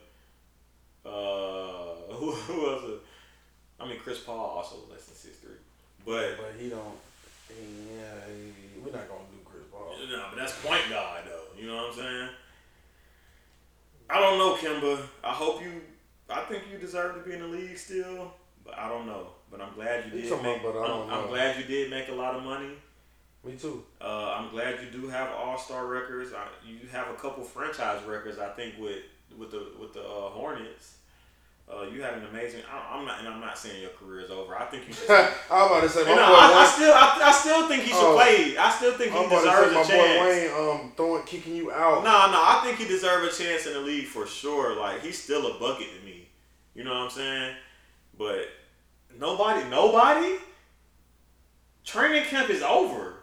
Uh, who, who else? is- I mean, Chris Paul also less than six three, but But he don't. Yeah, he, we're not gonna do Chris Paul. no, but that's point guard though. You know what I'm saying? I don't know, Kemba. I hope you. I think you deserve to be in the league still, but I don't know. But I'm glad you did. Make, about, I'm, I'm glad you did make a lot of money. Me too. Uh, I'm glad you do have All Star records. I, you have a couple franchise records. I think with with the with the uh, Hornets. Uh, you had an amazing. I, I'm not, and I'm not saying your career is over. I think you should. I was about to say my boy I, I still, I, I still think he should Oh. play. I still think he I'm about deserves to a say my chance. boy Wayne um throwing kicking you out. No, no, I think he deserves a chance in the league for sure. Like he's still a bucket to me. You know what I'm saying? But nobody, nobody. Training camp is over.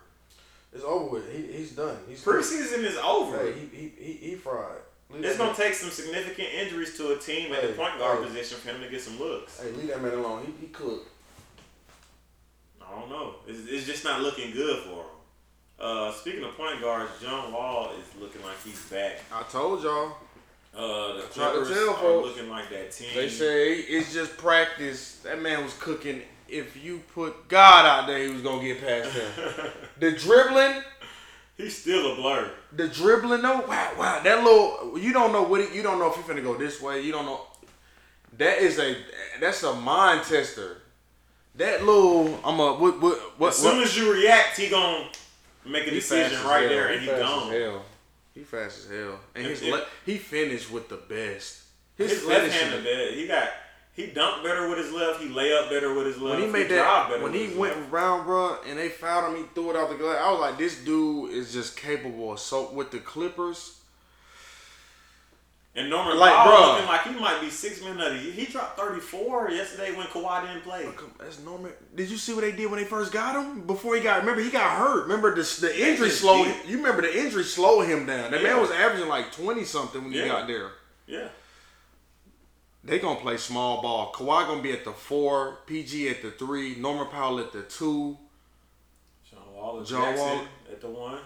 It's over with. He, he's done. He's Preseason is over. Hey, he, he, he, he fried. Leave It's gonna take some significant injuries to a team at the point guard hey. position for him to get some looks. Hey, leave that man alone. He, he cooked. I don't know. It's, it's just not looking good for him. Uh, speaking of point guards, John Wall is looking like he's back. I told y'all. Uh, the tried to Clippers tell are folks. looking like that team. They say it's just practice. That man was cooking. If you put God out there, he was gonna get past him. the dribbling, he's still a blur. the dribbling. No, wow, wow. That little. You don't know what. It, you don't know if you're finna go this way. You don't know. That is a. That's a mind tester. That little. I'm a. What? What? What? As soon what as you react, he gonna make a he decision right there, and he fast gone. He fast as hell, and his If- le- he finished with the best. His left finishing- handed bad. He got he dunked better with his left. He lay up better with his left. when he made drive that, when he went left. round, bro, and they fouled him, he threw it out the glass. I was like, this dude is just capable. of So with the Clippers, and Norman like, Powell looking like he might be six men of the year. He dropped thirty four yesterday when Kawhi didn't play. that's Norman. Did you see what they did when they first got him? Before he got, remember he got hurt. Remember the the injury slowed. You remember the injury slowed him down. That Yeah. man was averaging like twenty something when he got there. Yeah, They gonna play small ball. Kawhi gonna be at the four, PG at the three, Norman Powell at the two, John Wall, John Jackson Wall. at the one.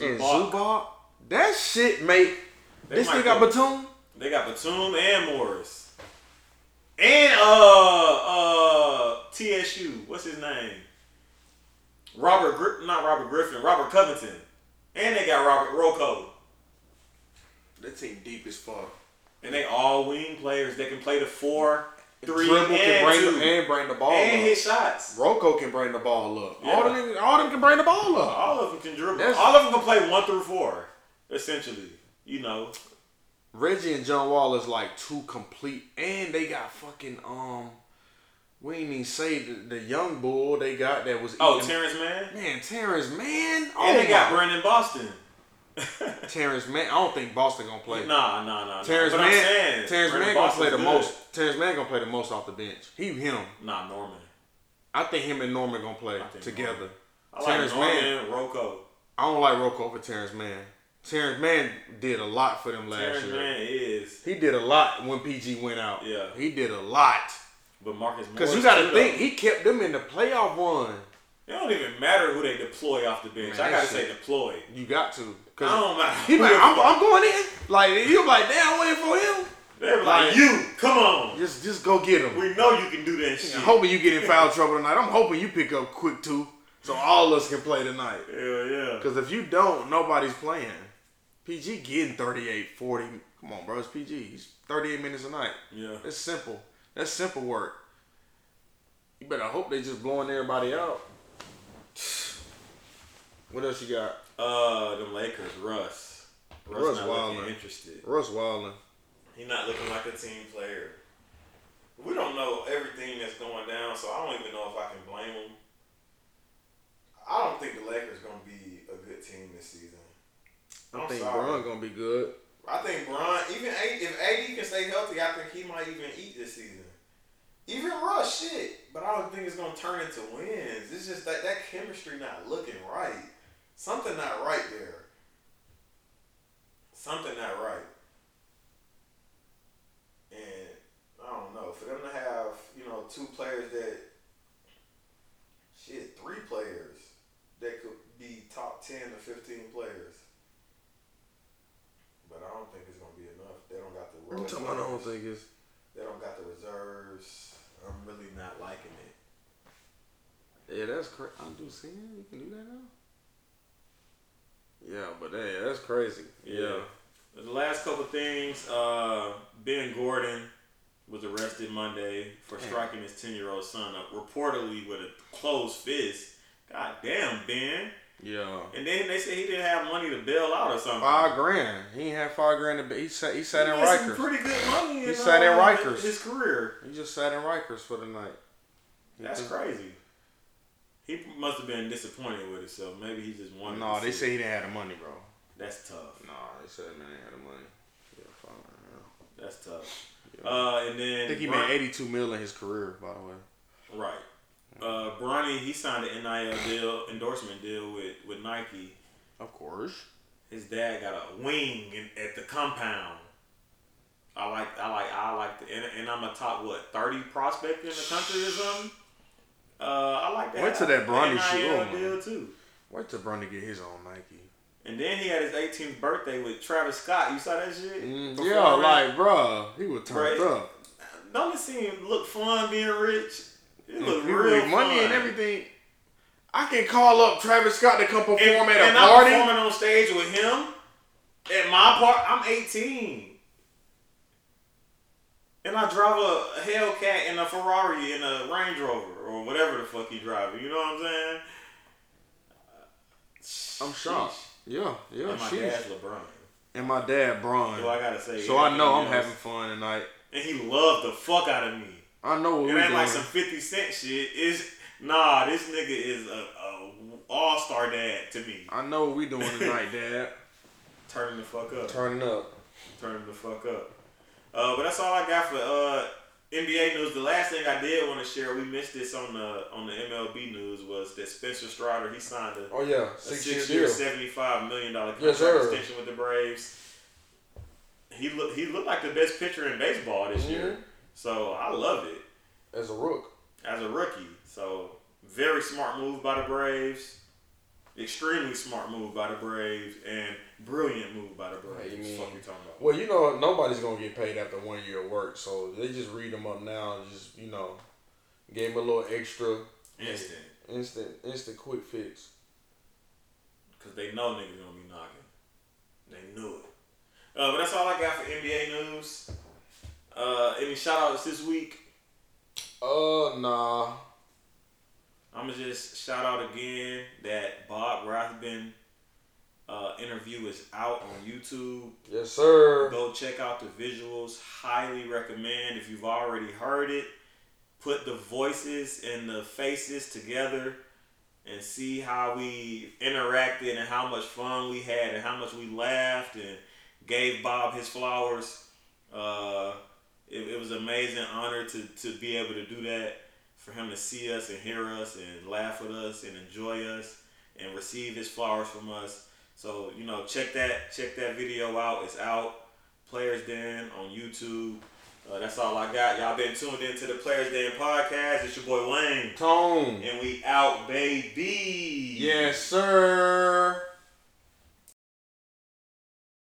and Zubac. Zubac. That shit, mate. They This might nigga got go- Batum. They got Batum and Morris. And uh uh TSU. What's his name? Robert Gri- not Robert Griffin, Robert Covington. And they got Robert Rocco. That team deep as fuck. And they all wing players. They can play the four, three, Dribble and can bring two. the, and bring the ball and up. hit shots. Rocco can bring the ball up. Yeah. All them, all them can bring the ball up. All of them can dribble. That's- all of them can play one through four, essentially. You know. Reggie and John Wall is like two complete, and they got fucking um. We ain't even say the, the young bull they got that was. Oh, eating- Terance Mann. man, Terance Mann. Oh And they got my- Brandon Boston. Terance Mann. I don't think Boston gonna play. Nah, nah, nah. Terrence nah. But I'm man. Terance Mann gonna play the good. most. Terance Mann gonna play the most off the bench. He him. Nah, Norman. I think him and Norman gonna play together. Norman. I like Norman and Rocco. I don't like Rocco for Terance Mann. Terance Mann did a lot for them last Terance year. Mann is, He did a lot when PG went out. Yeah. He did a lot. but Marcus Because you got to think, he kept them in the playoff run. It don't even matter who they deploy off the bench. Man, I gotta say deploy. You got to. I don't matter. he like, I'm, I'm going in. Like, you're like, damn, I'm waiting for him. They were like, like- you, come on. Just just go get him. We know you can do that shit. I'm hoping you get in foul trouble tonight. I'm hoping you pick up quick too. So all of us can play tonight. Hell yeah. Because if you don't, nobody's playing. PG getting 38, 40. Come on, bro. It's PG. He's 38 minutes a night. Yeah. That's simple. That's simple work. You better hope they just blowing everybody out. What else you got? Uh, the Lakers, Russ. Russ, Russ not wildin'. looking interested. Russ Wilding. He's not looking like a team player. We don't know everything that's going down, so I don't even know if I can blame him. I don't think the Lakers gonna be a good team this season. I think sorry. Gonna be good. I think Bron, even A, if AD can stay healthy, I think he might even eat this season. Even Russ, shit. But I don't think it's gonna turn into wins. It's just that that chemistry not looking right. Something not right there. Something not right. And I don't know for them to have you know two players that shit three players that could be top ten to fifteen players. But I don't think it's gonna be enough. They don't got the. I'm talking about I don't think it's. They don't got the reserves. I'm really not liking it. Yeah, that's crazy. I do see it. You can do that now. Yeah, but hey, that's crazy. Yeah. The last couple things, uh, Ben Gordon was arrested Monday for Damn. striking his 10 year old son up, reportedly with a closed fist. God damn, Ben. Yeah. And then they said he didn't have money to bail out or something. Five grand. He ain't had five grand. To be, he sat. He sat He in Rikers. pretty good money. He sat in uh, Rikers. His career. He just sat in Rikers for the night. He That's just- crazy. He must have been disappointed with himself. Maybe he just wanted. No, they say he didn't have the money, bro. that's tough. No, they said man ain't had the money. Yeah, fine. Yeah. That's tough. Yeah. Uh, and then I think he Bron- made 82 mil in his career, by the way. Right. Uh, Bronny, he signed an NIL deal, endorsement deal with, with Nike. Of course. His dad got a wing in, at the compound. I like, I like, I like the, and, and I'm a top what thirty prospect in the country or something. Uh, I like that. Went to that Bronny shit. Oh, deal too. Wait till Bronny get his own Nike. And then he had his 18th birthday with Travis Scott. You saw that shit? Mm, yeah, like, bro, he was turned up. don't it seem look fun being rich? It look real money fun. and everything. I can call up Travis Scott to come perform and, at a and I'm party. performing on stage with him at my part. I'm 18, and I drive a Hellcat and a Ferrari and a Range Rover or whatever the fuck he driving. You know what I'm saying? I'm shocked. Yeah, yeah, And my sheesh. dad's LeBron. And my dad, Bron. So I gotta say. So I know I'm having fun tonight. And he loved the fuck out of me. I know what It we're ain't doing. like some 50 Cent shit. It's nah. This nigga is a, a all star dad to me. I know what we doing tonight, Dad. Turning the fuck up. Turning up. turning the fuck up. Uh, but that's all I got for uh, NBA news. The last thing I did want to share, we missed this on the on the MLB news, was that Spencer Strider he signed a, Oh yeah, a six, six year year, seventy five million dollar Yes, contract sir. extension with the Braves. He looked he looked like the best pitcher in baseball this year, Mhm. So I love it As a rook. as a rookie. So very smart move by the Braves. Extremely smart move by the Braves and brilliant move by the Braves. What the mean- fuck you talking about? Well, you know nobody's gonna get paid after one year of work, so they just read them up now. and Just you know, gave him a little extra, Instant. instant, instant quick fix. Cause they know niggas gonna be knocking. They knew it. Uh, but that's all I got for NBA news. Uh, any shout outs this week? Uh, nah. I'm gonna just shout out again that Bob Rathbun uh, interview is out on YouTube. Yes, sir. Go check out the visuals. Highly recommend. If you've already heard it, put the voices and the faces together and see how we interacted and how much fun we had and how much we laughed and gave Bob his flowers. Uh, it, it was an amazing honor to, to be able to do that, for him to see us and hear us and laugh with us and enjoy us and receive his flowers from us. So you know, check that check that video out. It's out. Players Den on YouTube. Uh, that's all I got. Y'all been tuned into the Players Den podcast. It's your boy Wayne, Tone. and we out, baby. Yes, sir.